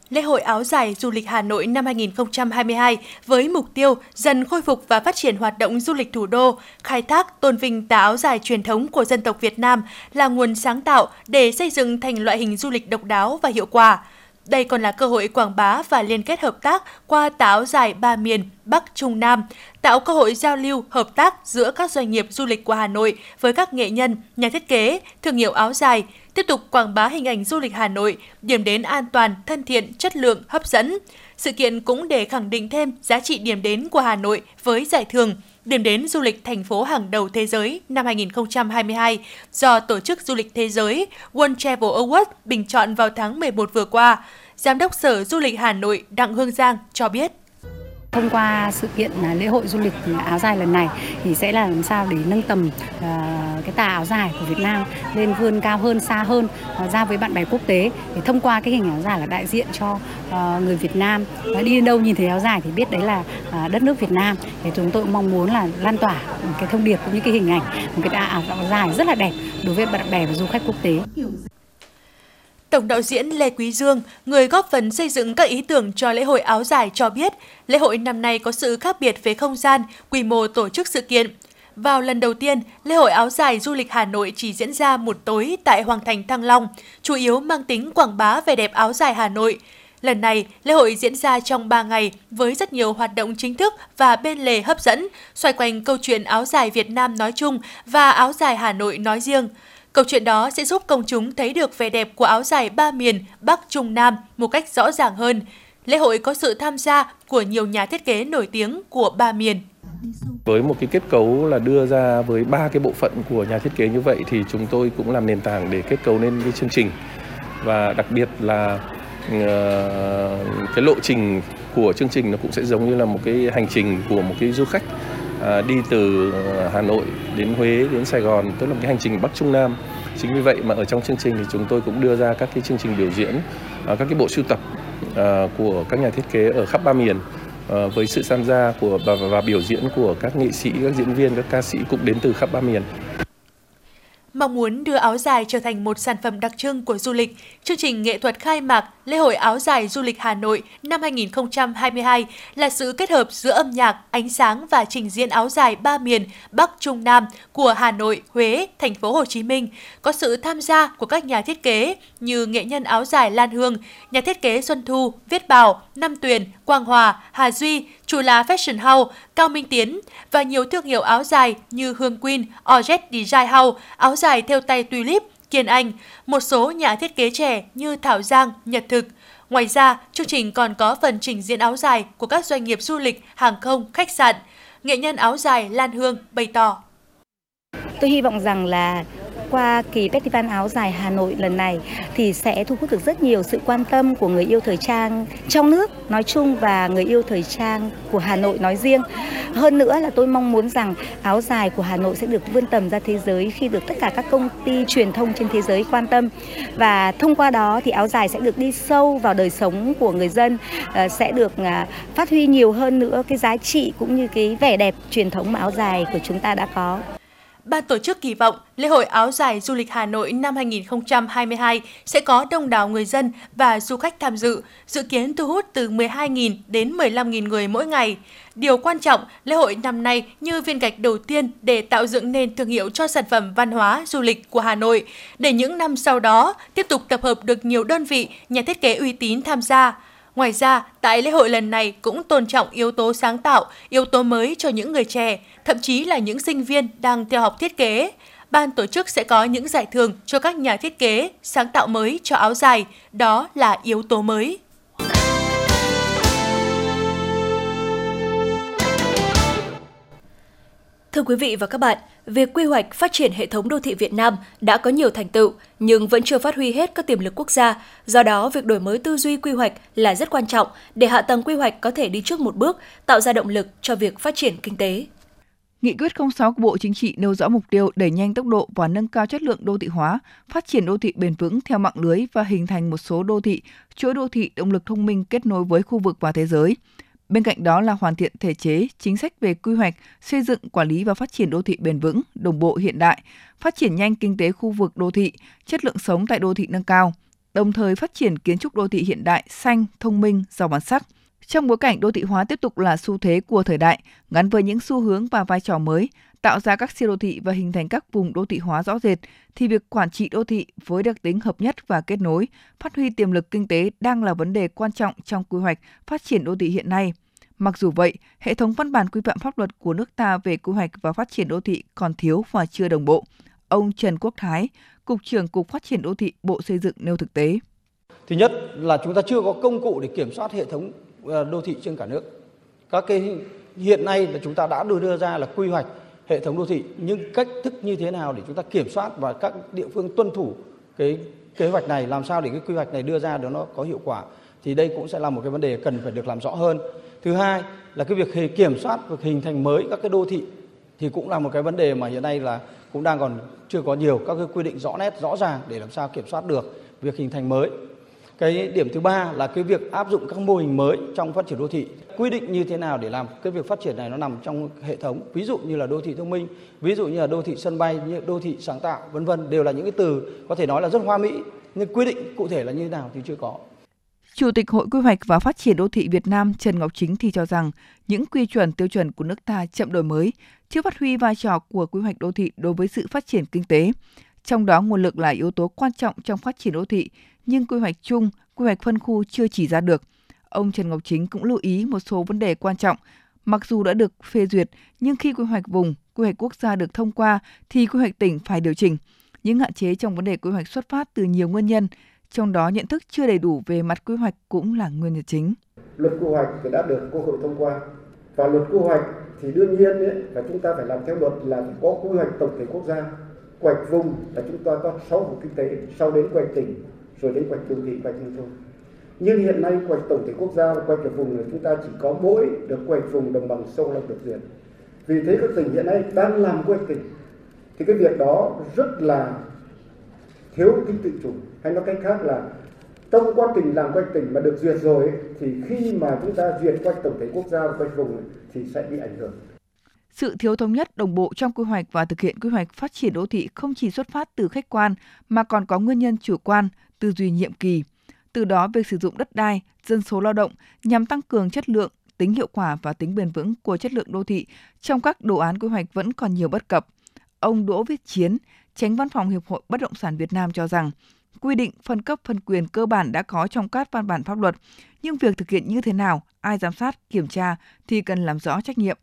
Lễ hội áo dài du lịch Hà Nội năm 2022 với mục tiêu dần khôi phục và phát triển hoạt động du lịch thủ đô, khai thác tôn vinh tà áo dài truyền thống của dân tộc Việt Nam là nguồn sáng tạo để xây dựng thành loại hình du lịch độc đáo và hiệu quả. Đây còn là cơ hội quảng bá và liên kết hợp tác qua táo giải dài ba miền Bắc Trung Nam, tạo cơ hội giao lưu, hợp tác giữa các doanh nghiệp du lịch của Hà Nội với các nghệ nhân, nhà thiết kế, thương hiệu áo dài, tiếp tục quảng bá hình ảnh du lịch Hà Nội, điểm đến an toàn, thân thiện, chất lượng, hấp dẫn. Sự kiện cũng để khẳng định thêm giá trị điểm đến của Hà Nội với giải thưởng điểm đến du lịch thành phố hàng đầu thế giới năm 2022 do Tổ chức Du lịch Thế giới World Travel Awards bình chọn vào tháng 11 vừa qua. Giám đốc Sở Du lịch Hà Nội Đặng Hương Giang cho biết. Thông qua sự kiện à, lễ hội du lịch à, áo dài lần này thì sẽ là làm sao để nâng tầm à, cái tà áo dài của Việt Nam lên vươn cao hơn, xa hơn ra với bạn bè quốc tế. Để thông qua cái hình áo dài là đại diện cho người Việt Nam và đi đâu nhìn thấy áo dài thì biết đấy là đất nước Việt Nam. Thì chúng tôi cũng mong muốn là lan tỏa cái thông điệp cũng như cái hình ảnh một cái tà áo dài rất là đẹp đối với bạn bè và du khách quốc tế. Tổng đạo diễn Lê Quý Dương, người góp phần xây dựng các ý tưởng cho lễ hội áo dài cho biết, lễ hội năm nay có sự khác biệt về không gian, quy mô tổ chức sự kiện. Vào lần đầu tiên, lễ hội áo dài du lịch Hà Nội chỉ diễn ra một tối tại Hoàng thành Thăng Long, chủ yếu mang tính quảng bá về đẹp áo dài Hà Nội. Lần này, lễ hội diễn ra trong 3 ngày với rất nhiều hoạt động chính thức và bên lề hấp dẫn, xoay quanh câu chuyện áo dài Việt Nam nói chung và áo dài Hà Nội nói riêng. Câu chuyện đó sẽ giúp công chúng thấy được vẻ đẹp của áo dài ba miền Bắc Trung Nam một cách rõ ràng hơn. Lễ hội có sự tham gia của nhiều nhà thiết kế nổi tiếng của ba miền. Với một cái kết cấu là đưa ra với ba cái bộ phận của nhà thiết kế như vậy thì chúng tôi cũng làm nền tảng để kết cấu nên cái chương trình và đặc biệt là ờ, cái lộ trình của chương trình nó cũng sẽ giống như là một cái hành trình của một cái du khách À, đi từ à, Hà Nội đến Huế đến Sài Gòn tức là một cái hành trình Bắc Trung Nam. Chính vì vậy mà ở trong chương trình thì chúng tôi cũng đưa ra các cái chương trình biểu diễn à, các cái bộ sưu tập à, của các nhà thiết kế ở khắp ba miền. À, với sự tham gia của và, và biểu diễn của các nghệ sĩ các diễn viên các ca sĩ cũng đến từ khắp ba miền. Mong muốn đưa áo dài trở thành một sản phẩm đặc trưng của du lịch, chương trình nghệ thuật khai mạc Lễ hội áo dài du lịch Hà Nội năm 2022 là sự kết hợp giữa âm nhạc, ánh sáng và trình diễn áo dài ba miền Bắc Trung Nam của Hà Nội, Huế, thành phố Hồ Chí Minh, có sự tham gia của các nhà thiết kế như nghệ nhân áo dài Lan Hương, nhà thiết kế Xuân Thu, Viết Bảo, Nam Tuyền, Quang Hòa, Hà Duy, Chủ là Fashion House, Cao Minh Tiến và nhiều thương hiệu áo dài như Hương Queen, Orjet Design House, áo dài theo tay Tulip, Kiên Anh, một số nhà thiết kế trẻ như Thảo Giang, Nhật Thực. Ngoài ra, chương trình còn có phần trình diễn áo dài của các doanh nghiệp du lịch, hàng không, khách sạn. Nghệ nhân áo dài Lan Hương bày tỏ. Tôi hy vọng rằng là qua kỳ Festival áo dài Hà Nội lần này thì sẽ thu hút được rất nhiều sự quan tâm của người yêu thời trang trong nước nói chung và người yêu thời trang của Hà Nội nói riêng. Hơn nữa là tôi mong muốn rằng áo dài của Hà Nội sẽ được vươn tầm ra thế giới khi được tất cả các công ty truyền thông trên thế giới quan tâm và thông qua đó thì áo dài sẽ được đi sâu vào đời sống của người dân, ờ, sẽ được à, phát huy nhiều hơn nữa cái giá trị cũng như cái vẻ đẹp truyền thống mà áo dài của chúng ta đã có. Ban tổ chức kỳ vọng lễ hội áo dài du lịch Hà Nội năm 2022 sẽ có đông đảo người dân và du khách tham dự, dự kiến thu hút từ 12.000 đến 15.000 người mỗi ngày. Điều quan trọng, lễ hội năm nay như viên gạch đầu tiên để tạo dựng nên thương hiệu cho sản phẩm văn hóa du lịch của Hà Nội, để những năm sau đó tiếp tục tập hợp được nhiều đơn vị, nhà thiết kế uy tín tham gia. Ngoài ra, tại lễ hội lần này cũng tôn trọng yếu tố sáng tạo, yếu tố mới cho những người trẻ, thậm chí là những sinh viên đang theo học thiết kế. Ban tổ chức sẽ có những giải thưởng cho các nhà thiết kế, sáng tạo mới cho áo dài, đó là yếu tố mới. Thưa quý vị và các bạn, việc quy hoạch phát triển hệ thống đô thị Việt Nam đã có nhiều thành tựu nhưng vẫn chưa phát huy hết các tiềm lực quốc gia. Do đó, việc đổi mới tư duy quy hoạch là rất quan trọng để hạ tầng quy hoạch có thể đi trước một bước, tạo ra động lực cho việc phát triển kinh tế. Nghị quyết 06 của Bộ Chính trị nêu rõ mục tiêu đẩy nhanh tốc độ và nâng cao chất lượng đô thị hóa, phát triển đô thị bền vững theo mạng lưới và hình thành một số đô thị, chuỗi đô thị động lực thông minh kết nối với khu vực và thế giới. Bên cạnh đó là hoàn thiện thể chế, chính sách về quy hoạch, xây dựng, quản lý và phát triển đô thị bền vững, đồng bộ hiện đại, phát triển nhanh kinh tế khu vực đô thị, chất lượng sống tại đô thị nâng cao, đồng thời phát triển kiến trúc đô thị hiện đại, xanh, thông minh, giàu bản sắc. Trong bối cảnh đô thị hóa tiếp tục là xu thế của thời đại, gắn với những xu hướng và vai trò mới, tạo ra các siêu đô thị và hình thành các vùng đô thị hóa rõ rệt, thì việc quản trị đô thị với đặc tính hợp nhất và kết nối, phát huy tiềm lực kinh tế đang là vấn đề quan trọng trong quy hoạch phát triển đô thị hiện nay. Mặc dù vậy, hệ thống văn bản quy phạm pháp luật của nước ta về quy hoạch và phát triển đô thị còn thiếu và chưa đồng bộ. Ông Trần Quốc Thái, Cục trưởng Cục Phát triển Đô thị Bộ Xây dựng nêu thực tế. Thứ nhất là chúng ta chưa có công cụ để kiểm soát hệ thống ờ, đô thị trên cả nước. Các cái hiện nay là chúng ta đã đưa đưa ra là quy hoạch hệ thống đô thị, nhưng cách thức như thế nào để chúng ta kiểm soát và các địa phương tuân thủ cái kế hoạch này, làm sao để cái quy hoạch này đưa ra đó nó có hiệu quả, thì đây cũng sẽ là một cái vấn đề cần phải được làm rõ hơn. Thứ hai là cái việc kiểm soát, việc hình thành mới các cái đô thị thì cũng là một cái vấn đề mà hiện nay là cũng đang còn chưa có nhiều các cái quy định rõ nét, rõ ràng để làm sao kiểm soát được việc hình thành mới. Cái điểm thứ ba là cái việc áp dụng các mô hình mới trong phát triển đô thị quy định như thế nào để làm cái việc phát triển này nó nằm trong hệ thống ví dụ như là đô thị thông minh ví dụ như là đô thị sân bay như đô thị sáng tạo vân vân đều là những cái từ có thể nói là rất hoa mỹ nhưng quy định cụ thể là như thế nào thì chưa có Chủ tịch Hội Quy hoạch và Phát triển Đô thị Việt Nam Trần Ngọc Chính thì cho rằng những quy chuẩn tiêu chuẩn của nước ta chậm đổi mới, chưa phát huy vai trò của quy hoạch đô thị đối với sự phát triển kinh tế. Trong đó nguồn lực là yếu tố quan trọng trong phát triển đô thị, nhưng quy hoạch chung, quy hoạch phân khu chưa chỉ ra được. Ông Trần Ngọc Chính cũng lưu ý một số vấn đề quan trọng. Mặc dù đã được phê duyệt, nhưng khi quy hoạch vùng, quy hoạch quốc gia được thông qua thì quy hoạch tỉnh phải điều chỉnh. Những hạn chế trong vấn đề quy hoạch xuất phát từ nhiều nguyên nhân, trong đó nhận thức chưa đầy đủ về mặt quy hoạch cũng là nguyên nhân chính. Luật quy hoạch thì đã được Quốc hội thông qua và luật quy hoạch thì đương nhiên ấy, là chúng ta phải làm theo luật là phải có quy hoạch tổng thể quốc gia quy hoạch vùng là chúng ta có 6 vùng kinh tế sau đến quy hoạch tỉnh rồi đến quy hoạch đô thị quy hoạch nông thôn nhưng hiện nay quy hoạch tổng thể quốc gia và quy hoạch vùng là chúng ta chỉ có mỗi được quy hoạch vùng đồng bằng sông Long được duyệt vì thế các tỉnh hiện nay đang làm quy hoạch tỉnh thì cái việc đó rất là thiếu tính tự chủ hay nói cách khác là trong quá trình làm quanh tỉnh mà được duyệt rồi thì khi mà chúng ta duyệt quanh tổng thể quốc gia và quanh vùng thì sẽ bị ảnh hưởng. Sự thiếu thống nhất đồng bộ trong quy hoạch và thực hiện quy hoạch phát triển đô thị không chỉ xuất phát từ khách quan mà còn có nguyên nhân chủ quan, tư duy nhiệm kỳ. Từ đó việc sử dụng đất đai, dân số lao động nhằm tăng cường chất lượng, tính hiệu quả và tính bền vững của chất lượng đô thị trong các đồ án quy hoạch vẫn còn nhiều bất cập. Ông Đỗ Viết Chiến, tránh văn phòng Hiệp hội Bất động sản Việt Nam cho rằng, quy định phân cấp phân quyền cơ bản đã có trong các văn bản pháp luật, nhưng việc thực hiện như thế nào, ai giám sát, kiểm tra thì cần làm rõ trách nhiệm.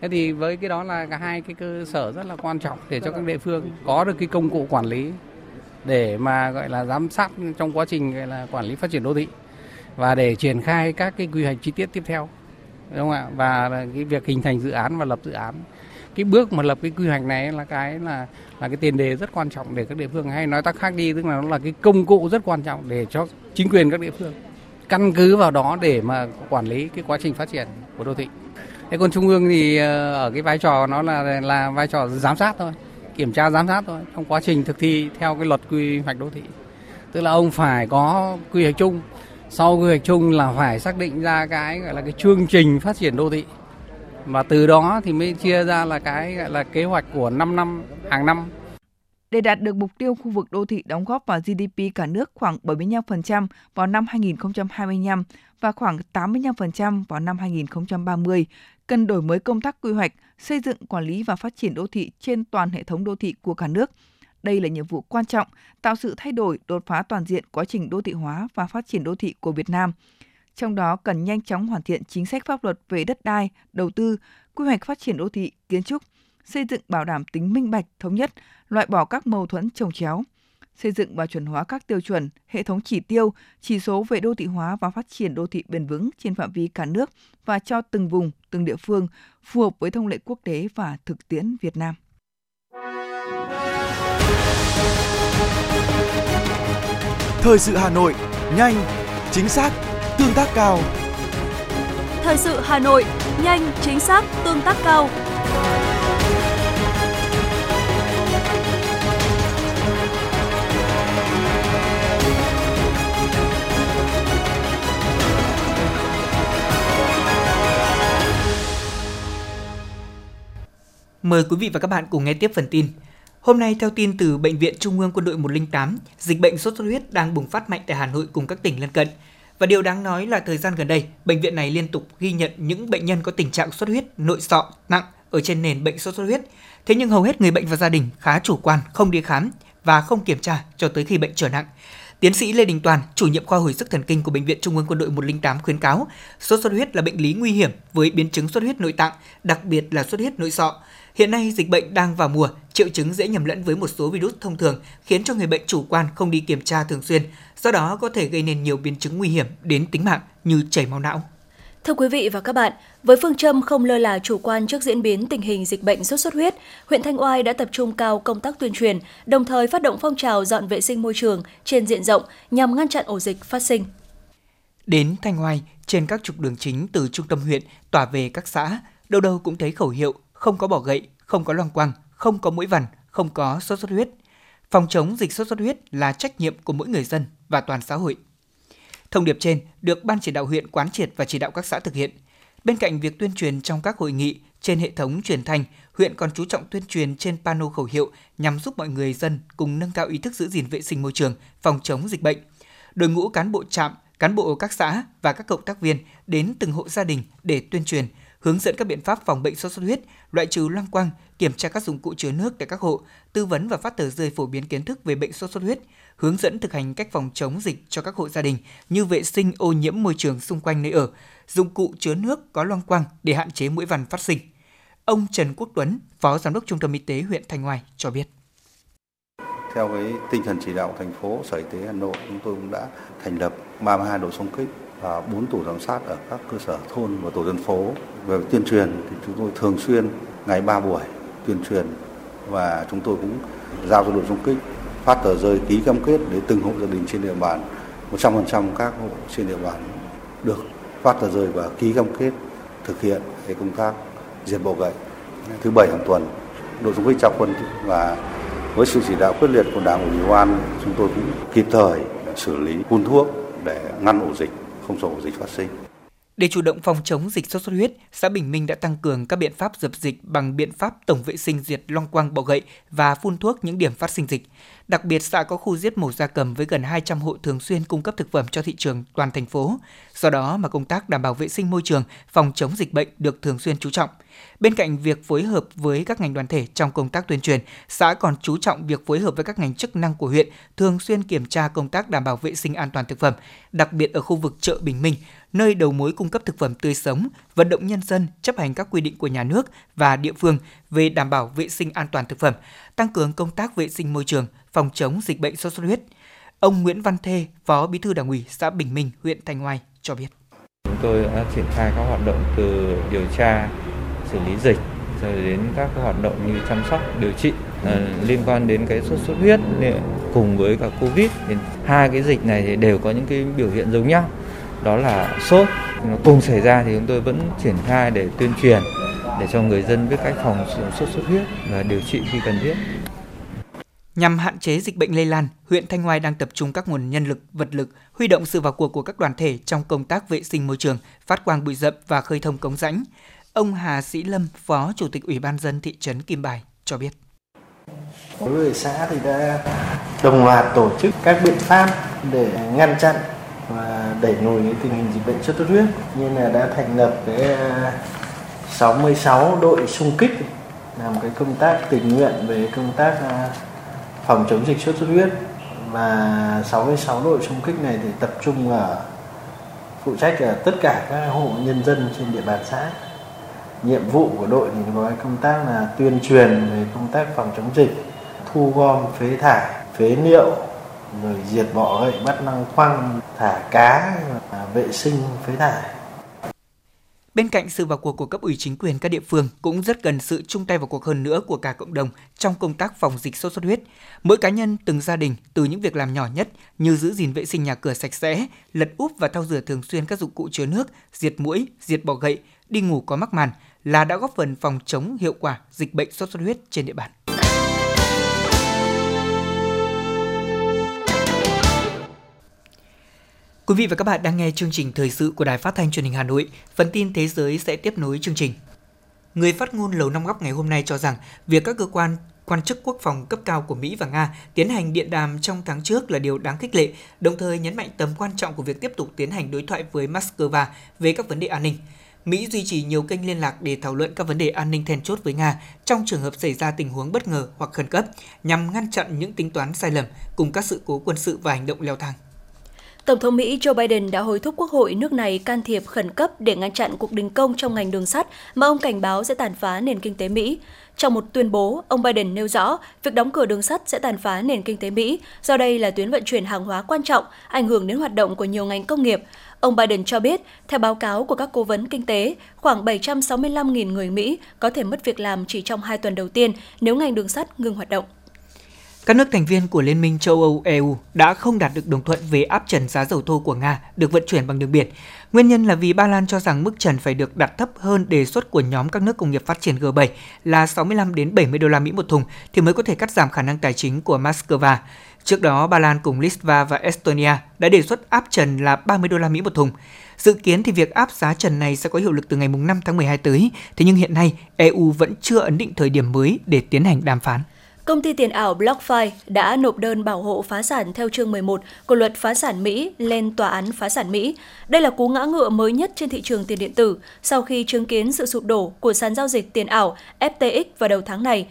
Thế thì với cái đó là cả hai cái cơ sở rất là quan trọng để cho các địa phương có được cái công cụ quản lý để mà gọi là giám sát trong quá trình gọi là quản lý phát triển đô thị và để triển khai các cái quy hoạch chi tiết tiếp theo đúng không ạ? Và cái việc hình thành dự án và lập dự án. Cái bước mà lập cái quy hoạch này là cái là là cái tiền đề rất quan trọng để các địa phương hay nói tắc khác đi tức là nó là cái công cụ rất quan trọng để cho chính quyền các địa phương căn cứ vào đó để mà quản lý cái quá trình phát triển của đô thị. Thế còn trung ương thì ờ, ở cái vai trò nó là là vai trò giám sát thôi, kiểm tra giám sát thôi. Trong quá trình thực thi theo cái luật quy hoạch đô thị. Tức là ông phải có quy hoạch chung, sau quy hoạch chung là phải xác định ra cái gọi là cái chương trình phát triển đô thị. Và từ đó thì mới chia ra là cái gọi là kế hoạch của 5 năm hàng năm. Để đạt được mục tiêu khu vực đô thị đóng góp vào GDP cả nước khoảng 75% vào năm 2025 và khoảng 85% vào năm 2030, cần đổi mới công tác quy hoạch, xây dựng, quản lý và phát triển đô thị trên toàn hệ thống đô thị của cả nước. Đây là nhiệm vụ quan trọng, tạo sự thay đổi, đột phá toàn diện quá trình đô thị hóa và phát triển đô thị của Việt Nam. Trong đó cần nhanh chóng hoàn thiện chính sách pháp luật về đất đai, đầu tư, quy hoạch phát triển đô thị, kiến trúc, xây dựng bảo đảm tính minh bạch, thống nhất, loại bỏ các mâu thuẫn trồng chéo, xây dựng và chuẩn hóa các tiêu chuẩn, hệ thống chỉ tiêu, chỉ số về đô thị hóa và phát triển đô thị bền vững trên phạm vi cả nước và cho từng vùng, từng địa phương phù hợp với thông lệ quốc tế và thực tiễn Việt Nam. Thời sự Hà Nội, nhanh, chính xác, tương tác cao. Thời sự Hà Nội, nhanh, chính xác, tương tác cao. Mời quý vị và các bạn cùng nghe tiếp phần tin. Hôm nay, theo tin từ Bệnh viện Trung ương Quân đội 108, dịch bệnh sốt xuất huyết đang bùng phát mạnh tại Hà Nội cùng các tỉnh lân cận. Và điều đáng nói là thời gian gần đây, bệnh viện này liên tục ghi nhận những bệnh nhân có tình trạng xuất huyết nội sọ nặng ở trên nền bệnh sốt xuất huyết. Thế nhưng hầu hết người bệnh và gia đình khá chủ quan, không đi khám và không kiểm tra cho tới khi bệnh trở nặng. Tiến sĩ Lê Đình Toàn, chủ nhiệm khoa hồi sức thần kinh của Bệnh viện Trung ương Quân đội 108 khuyến cáo, sốt xuất huyết là bệnh lý nguy hiểm với biến chứng xuất huyết nội tạng, đặc biệt là xuất huyết nội sọ. Hiện nay dịch bệnh đang vào mùa, triệu chứng dễ nhầm lẫn với một số virus thông thường khiến cho người bệnh chủ quan không đi kiểm tra thường xuyên, do đó có thể gây nên nhiều biến chứng nguy hiểm đến tính mạng như chảy máu não. Thưa quý vị và các bạn, với phương châm không lơ là chủ quan trước diễn biến tình hình dịch bệnh sốt xuất huyết, huyện Thanh Oai đã tập trung cao công tác tuyên truyền, đồng thời phát động phong trào dọn vệ sinh môi trường trên diện rộng nhằm ngăn chặn ổ dịch phát sinh. Đến Thanh Oai, trên các trục đường chính từ trung tâm huyện tỏa về các xã, đâu đâu cũng thấy khẩu hiệu không có bỏ gậy, không có loang quang, không có mũi vằn, không có sốt xuất huyết. Phòng chống dịch sốt xuất huyết là trách nhiệm của mỗi người dân và toàn xã hội. Thông điệp trên được Ban chỉ đạo huyện quán triệt và chỉ đạo các xã thực hiện. Bên cạnh việc tuyên truyền trong các hội nghị trên hệ thống truyền thanh, huyện còn chú trọng tuyên truyền trên pano khẩu hiệu nhằm giúp mọi người dân cùng nâng cao ý thức giữ gìn vệ sinh môi trường, phòng chống dịch bệnh. Đội ngũ cán bộ trạm, cán bộ các xã và các cộng tác viên đến từng hộ gia đình để tuyên truyền, hướng dẫn các biện pháp phòng bệnh sốt xuất huyết, loại trừ loang quang, kiểm tra các dụng cụ chứa nước tại các hộ, tư vấn và phát tờ rơi phổ biến kiến thức về bệnh sốt xuất huyết, hướng dẫn thực hành cách phòng chống dịch cho các hộ gia đình như vệ sinh ô nhiễm môi trường xung quanh nơi ở, dụng cụ chứa nước có loang quang để hạn chế mũi vằn phát sinh. Ông Trần Quốc Tuấn, Phó Giám đốc Trung tâm Y tế huyện Thanh Oai cho biết. Theo cái tinh thần chỉ đạo thành phố, Sở Y tế Hà Nội, chúng tôi cũng đã thành lập 32 đội xung kích và 4 tổ giám sát ở các cơ sở thôn và tổ dân phố. Về tuyên truyền thì chúng tôi thường xuyên ngày 3 buổi tuyên truyền và chúng tôi cũng giao cho đội xung kích phát tờ rơi ký cam kết đến từng hộ gia đình trên địa bàn 100% các hộ trên địa bàn được phát tờ rơi và ký cam kết thực hiện cái công tác diệt bọ gậy thứ bảy hàng tuần, đội xung kích trao quân và với sự chỉ đạo quyết liệt của đảng ủy ban, chúng tôi cũng kịp thời xử lý phun thuốc để ngăn ổ dịch không sổ dịch phát sinh để chủ động phòng chống dịch sốt xuất huyết, xã Bình Minh đã tăng cường các biện pháp dập dịch bằng biện pháp tổng vệ sinh diệt long quang bọ gậy và phun thuốc những điểm phát sinh dịch. Đặc biệt, xã có khu giết mổ gia cầm với gần 200 hộ thường xuyên cung cấp thực phẩm cho thị trường toàn thành phố. Do đó mà công tác đảm bảo vệ sinh môi trường, phòng chống dịch bệnh được thường xuyên chú trọng. Bên cạnh việc phối hợp với các ngành đoàn thể trong công tác tuyên truyền, xã còn chú trọng việc phối hợp với các ngành chức năng của huyện thường xuyên kiểm tra công tác đảm bảo vệ sinh an toàn thực phẩm, đặc biệt ở khu vực chợ Bình Minh, nơi đầu mối cung cấp thực phẩm tươi sống, vận động nhân dân chấp hành các quy định của nhà nước và địa phương về đảm bảo vệ sinh an toàn thực phẩm, tăng cường công tác vệ sinh môi trường, phòng chống dịch bệnh sốt xuất huyết. Ông Nguyễn Văn Thê, Phó Bí thư Đảng ủy xã Bình Minh, huyện Thanh Oai cho biết. Chúng tôi đã triển khai các hoạt động từ điều tra, xử lý dịch, rồi đến các hoạt động như chăm sóc điều trị ờ, liên quan đến cái sốt xuất huyết cùng với cả covid thì hai cái dịch này thì đều có những cái biểu hiện giống nhau đó là sốt cùng xảy ra thì chúng tôi vẫn triển khai để tuyên truyền để cho người dân biết cách phòng sốt xuất huyết và điều trị khi cần thiết. Nhằm hạn chế dịch bệnh lây lan, huyện Thanh Hoài đang tập trung các nguồn nhân lực, vật lực, huy động sự vào cuộc của các đoàn thể trong công tác vệ sinh môi trường, phát quang bụi rậm và khơi thông cống rãnh. Ông Hà Sĩ Lâm, Phó Chủ tịch Ủy ban dân thị trấn Kim Bài cho biết. Đối với xã thì đã đồng loạt tổ chức các biện pháp để ngăn chặn và đẩy lùi tình hình dịch bệnh sốt xuất huyết như là đã thành lập cái à, 66 đội xung kích làm cái công tác tình nguyện về công tác à, phòng chống dịch sốt xuất huyết. Và 66 đội xung kích này thì tập trung ở, phụ trách ở tất cả các hộ nhân dân trên địa bàn xã. Nhiệm vụ của đội thì có công tác là tuyên truyền về công tác phòng chống dịch, thu gom, phế thải, phế liệu, rồi diệt bọ gậy, bắt năng khoang thả cá vệ sinh, phế thải. Bên cạnh sự vào cuộc của cấp ủy chính quyền các địa phương cũng rất cần sự chung tay vào cuộc hơn nữa của cả cộng đồng trong công tác phòng dịch sốt xuất huyết. Mỗi cá nhân, từng gia đình từ những việc làm nhỏ nhất như giữ gìn vệ sinh nhà cửa sạch sẽ, lật úp và thau rửa thường xuyên các dụng cụ chứa nước, diệt mũi, diệt bọ gậy, đi ngủ có mắc màn là đã góp phần phòng chống hiệu quả dịch bệnh sốt xuất huyết trên địa bàn. Quý vị và các bạn đang nghe chương trình thời sự của Đài Phát thanh Truyền hình Hà Nội. Phần tin thế giới sẽ tiếp nối chương trình. Người phát ngôn Lầu Năm Góc ngày hôm nay cho rằng việc các cơ quan quan chức quốc phòng cấp cao của Mỹ và Nga tiến hành điện đàm trong tháng trước là điều đáng khích lệ, đồng thời nhấn mạnh tầm quan trọng của việc tiếp tục tiến hành đối thoại với Moscow về các vấn đề an ninh. Mỹ duy trì nhiều kênh liên lạc để thảo luận các vấn đề an ninh then chốt với Nga trong trường hợp xảy ra tình huống bất ngờ hoặc khẩn cấp, nhằm ngăn chặn những tính toán sai lầm cùng các sự cố quân sự và hành động leo thang. Tổng thống Mỹ Joe Biden đã hối thúc Quốc hội nước này can thiệp khẩn cấp để ngăn chặn cuộc đình công trong ngành đường sắt mà ông cảnh báo sẽ tàn phá nền kinh tế Mỹ. Trong một tuyên bố, ông Biden nêu rõ việc đóng cửa đường sắt sẽ tàn phá nền kinh tế Mỹ do đây là tuyến vận chuyển hàng hóa quan trọng, ảnh hưởng đến hoạt động của nhiều ngành công nghiệp. Ông Biden cho biết, theo báo cáo của các cố vấn kinh tế, khoảng 765.000 người Mỹ có thể mất việc làm chỉ trong hai tuần đầu tiên nếu ngành đường sắt ngừng hoạt động. Các nước thành viên của Liên minh châu Âu EU đã không đạt được đồng thuận về áp trần giá dầu thô của Nga được vận chuyển bằng đường biển. Nguyên nhân là vì Ba Lan cho rằng mức trần phải được đặt thấp hơn đề xuất của nhóm các nước công nghiệp phát triển G7 là 65 đến 70 đô la Mỹ một thùng thì mới có thể cắt giảm khả năng tài chính của Moscow. Trước đó, Ba Lan cùng Litva và Estonia đã đề xuất áp trần là 30 đô la Mỹ một thùng. Dự kiến thì việc áp giá trần này sẽ có hiệu lực từ ngày 5 tháng 12 tới, thế nhưng hiện nay EU vẫn chưa ấn định thời điểm mới để tiến hành đàm phán. Công ty tiền ảo BlockFi đã nộp đơn bảo hộ phá sản theo chương 11 của luật phá sản Mỹ lên Tòa án phá sản Mỹ. Đây là cú ngã ngựa mới nhất trên thị trường tiền điện tử sau khi chứng kiến sự sụp đổ của sàn giao dịch tiền ảo FTX vào đầu tháng này.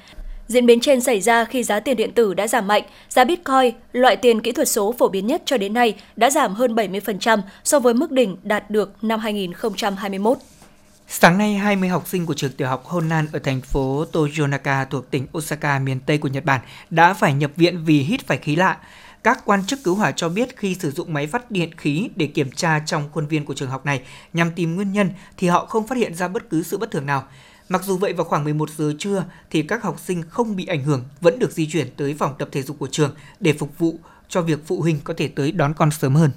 Diễn biến trên xảy ra khi giá tiền điện tử đã giảm mạnh, giá Bitcoin, loại tiền kỹ thuật số phổ biến nhất cho đến nay, đã giảm hơn 70% so với mức đỉnh đạt được năm 2021. Sáng nay, 20 học sinh của trường tiểu học Honan ở thành phố Toyonaka thuộc tỉnh Osaka, miền Tây của Nhật Bản đã phải nhập viện vì hít phải khí lạ. Các quan chức cứu hỏa cho biết khi sử dụng máy phát điện khí để kiểm tra trong khuôn viên của trường học này nhằm tìm nguyên nhân thì họ không phát hiện ra bất cứ sự bất thường nào. Mặc dù vậy vào khoảng 11 giờ trưa thì các học sinh không bị ảnh hưởng vẫn được di chuyển tới phòng tập thể dục của trường để phục vụ cho việc phụ huynh có thể tới đón con sớm hơn.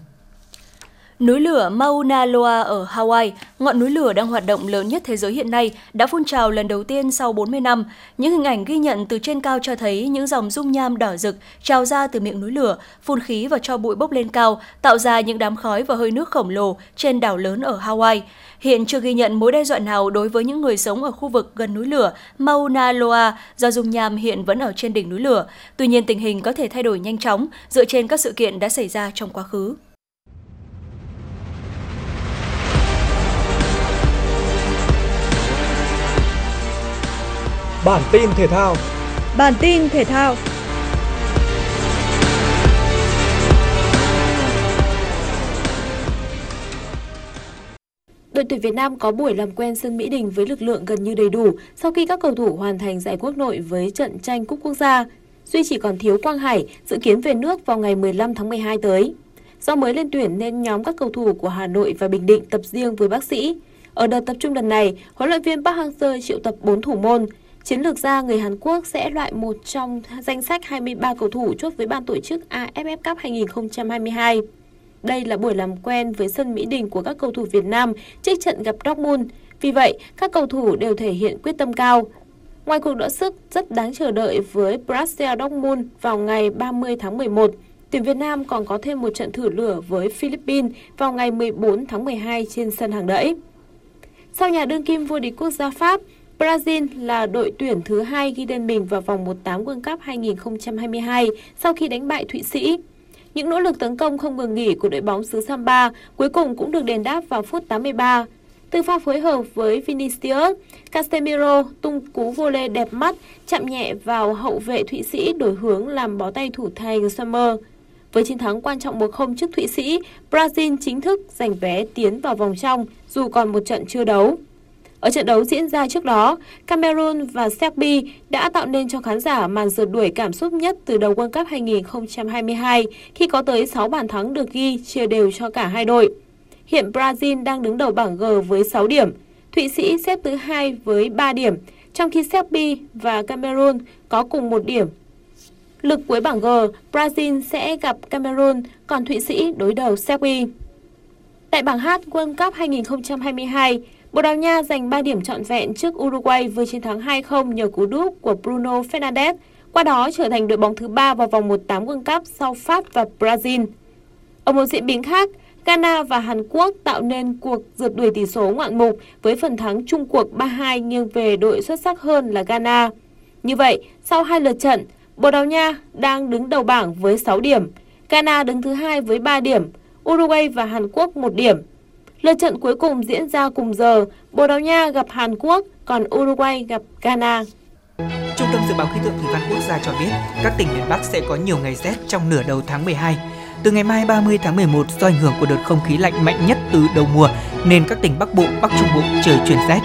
Núi lửa Mauna Loa ở Hawaii, ngọn núi lửa đang hoạt động lớn nhất thế giới hiện nay, đã phun trào lần đầu tiên sau 40 năm. Những hình ảnh ghi nhận từ trên cao cho thấy những dòng dung nham đỏ rực trào ra từ miệng núi lửa, phun khí và cho bụi bốc lên cao, tạo ra những đám khói và hơi nước khổng lồ trên đảo lớn ở Hawaii. Hiện chưa ghi nhận mối đe dọa nào đối với những người sống ở khu vực gần núi lửa Mauna Loa do dung nham hiện vẫn ở trên đỉnh núi lửa. Tuy nhiên tình hình có thể thay đổi nhanh chóng dựa trên các sự kiện đã xảy ra trong quá khứ. Bản tin thể thao. Bản tin thể thao. Đội tuyển Việt Nam có buổi làm quen sân Mỹ Đình với lực lượng gần như đầy đủ sau khi các cầu thủ hoàn thành giải quốc nội với trận tranh cúp quốc gia. Duy chỉ còn thiếu Quang Hải dự kiến về nước vào ngày 15 tháng 12 tới. Do mới lên tuyển nên nhóm các cầu thủ của Hà Nội và Bình Định tập riêng với bác sĩ. Ở đợt tập trung lần này, huấn luyện viên Park Hang-seo triệu tập 4 thủ môn. Chiến lược gia người Hàn Quốc sẽ loại một trong danh sách 23 cầu thủ chốt với ban tổ chức AFF Cup 2022. Đây là buổi làm quen với sân Mỹ Đình của các cầu thủ Việt Nam trước trận gặp Dortmund. Vì vậy, các cầu thủ đều thể hiện quyết tâm cao. Ngoài cuộc đọ sức rất đáng chờ đợi với Brazil Dortmund vào ngày 30 tháng 11, tuyển Việt Nam còn có thêm một trận thử lửa với Philippines vào ngày 14 tháng 12 trên sân hàng đẫy. Sau nhà đương kim vô địch quốc gia Pháp, Brazil là đội tuyển thứ hai ghi tên mình vào vòng 1/8 World Cup 2022 sau khi đánh bại Thụy Sĩ. Những nỗ lực tấn công không ngừng nghỉ của đội bóng xứ Samba cuối cùng cũng được đền đáp vào phút 83. Từ pha phối hợp với Vinicius, Casemiro tung cú vô lê đẹp mắt, chạm nhẹ vào hậu vệ Thụy Sĩ đổi hướng làm bó tay thủ thành Summer. Với chiến thắng quan trọng 1-0 trước Thụy Sĩ, Brazil chính thức giành vé tiến vào vòng trong dù còn một trận chưa đấu. Ở trận đấu diễn ra trước đó, Cameroon và Serbia đã tạo nên cho khán giả màn rượt đuổi cảm xúc nhất từ đầu World Cup 2022 khi có tới 6 bàn thắng được ghi chia đều cho cả hai đội. Hiện Brazil đang đứng đầu bảng G với 6 điểm, Thụy Sĩ xếp thứ hai với 3 điểm, trong khi Serbia và Cameroon có cùng một điểm. Lực cuối bảng G, Brazil sẽ gặp Cameroon, còn Thụy Sĩ đối đầu Serbia. Tại bảng H World Cup 2022, Bồ Đào Nha giành 3 điểm trọn vẹn trước Uruguay với chiến thắng 2-0 nhờ cú đúp của Bruno Fernandes, qua đó trở thành đội bóng thứ 3 vào vòng 1/8 World Cup sau Pháp và Brazil. Ở một diễn biến khác, Ghana và Hàn Quốc tạo nên cuộc rượt đuổi tỷ số ngoạn mục với phần thắng chung cuộc 3-2 nghiêng về đội xuất sắc hơn là Ghana. Như vậy, sau hai lượt trận, Bồ Đào Nha đang đứng đầu bảng với 6 điểm, Ghana đứng thứ hai với 3 điểm, Uruguay và Hàn Quốc 1 điểm. Lượt trận cuối cùng diễn ra cùng giờ, Bồ Đào Nha gặp Hàn Quốc, còn Uruguay gặp Ghana. Trung tâm Dự báo Khí tượng Thủy văn Quốc gia cho biết, các tỉnh miền Bắc sẽ có nhiều ngày rét trong nửa đầu tháng 12. Từ ngày mai 30 tháng 11, do ảnh hưởng của đợt không khí lạnh mạnh nhất từ đầu mùa, nên các tỉnh Bắc Bộ, Bắc Trung Bộ trời chuyển rét.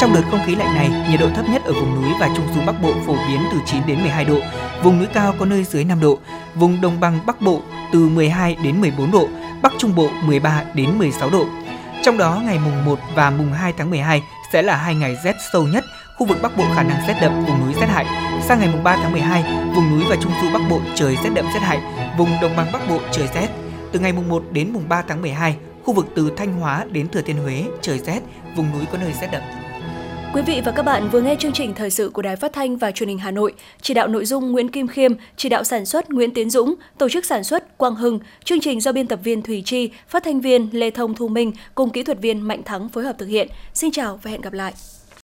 Trong đợt không khí lạnh này, nhiệt độ thấp nhất ở vùng núi và trung du Bắc Bộ phổ biến từ 9 đến 12 độ, vùng núi cao có nơi dưới 5 độ, vùng đồng bằng Bắc Bộ từ 12 đến 14 độ, Bắc Trung Bộ 13 đến 16 độ. Trong đó ngày mùng 1 và mùng 2 tháng 12 sẽ là hai ngày rét sâu nhất, khu vực Bắc Bộ khả năng rét đậm, vùng núi rét hại. Sang ngày mùng 3 tháng 12, vùng núi và trung du Bắc Bộ trời rét đậm rét hại, vùng đồng bằng Bắc Bộ trời rét. Từ ngày mùng 1 đến mùng 3 tháng 12, khu vực từ Thanh Hóa đến Thừa Thiên Huế trời rét, vùng núi có nơi rét đậm. Quý vị và các bạn vừa nghe chương trình thời sự của Đài Phát thanh và Truyền hình Hà Nội, chỉ đạo nội dung Nguyễn Kim Khiêm, chỉ đạo sản xuất Nguyễn Tiến Dũng, tổ chức sản xuất Quang Hưng, chương trình do biên tập viên Thủy Chi, phát thanh viên Lê Thông Thu Minh cùng kỹ thuật viên Mạnh Thắng phối hợp thực hiện. Xin chào và hẹn gặp lại.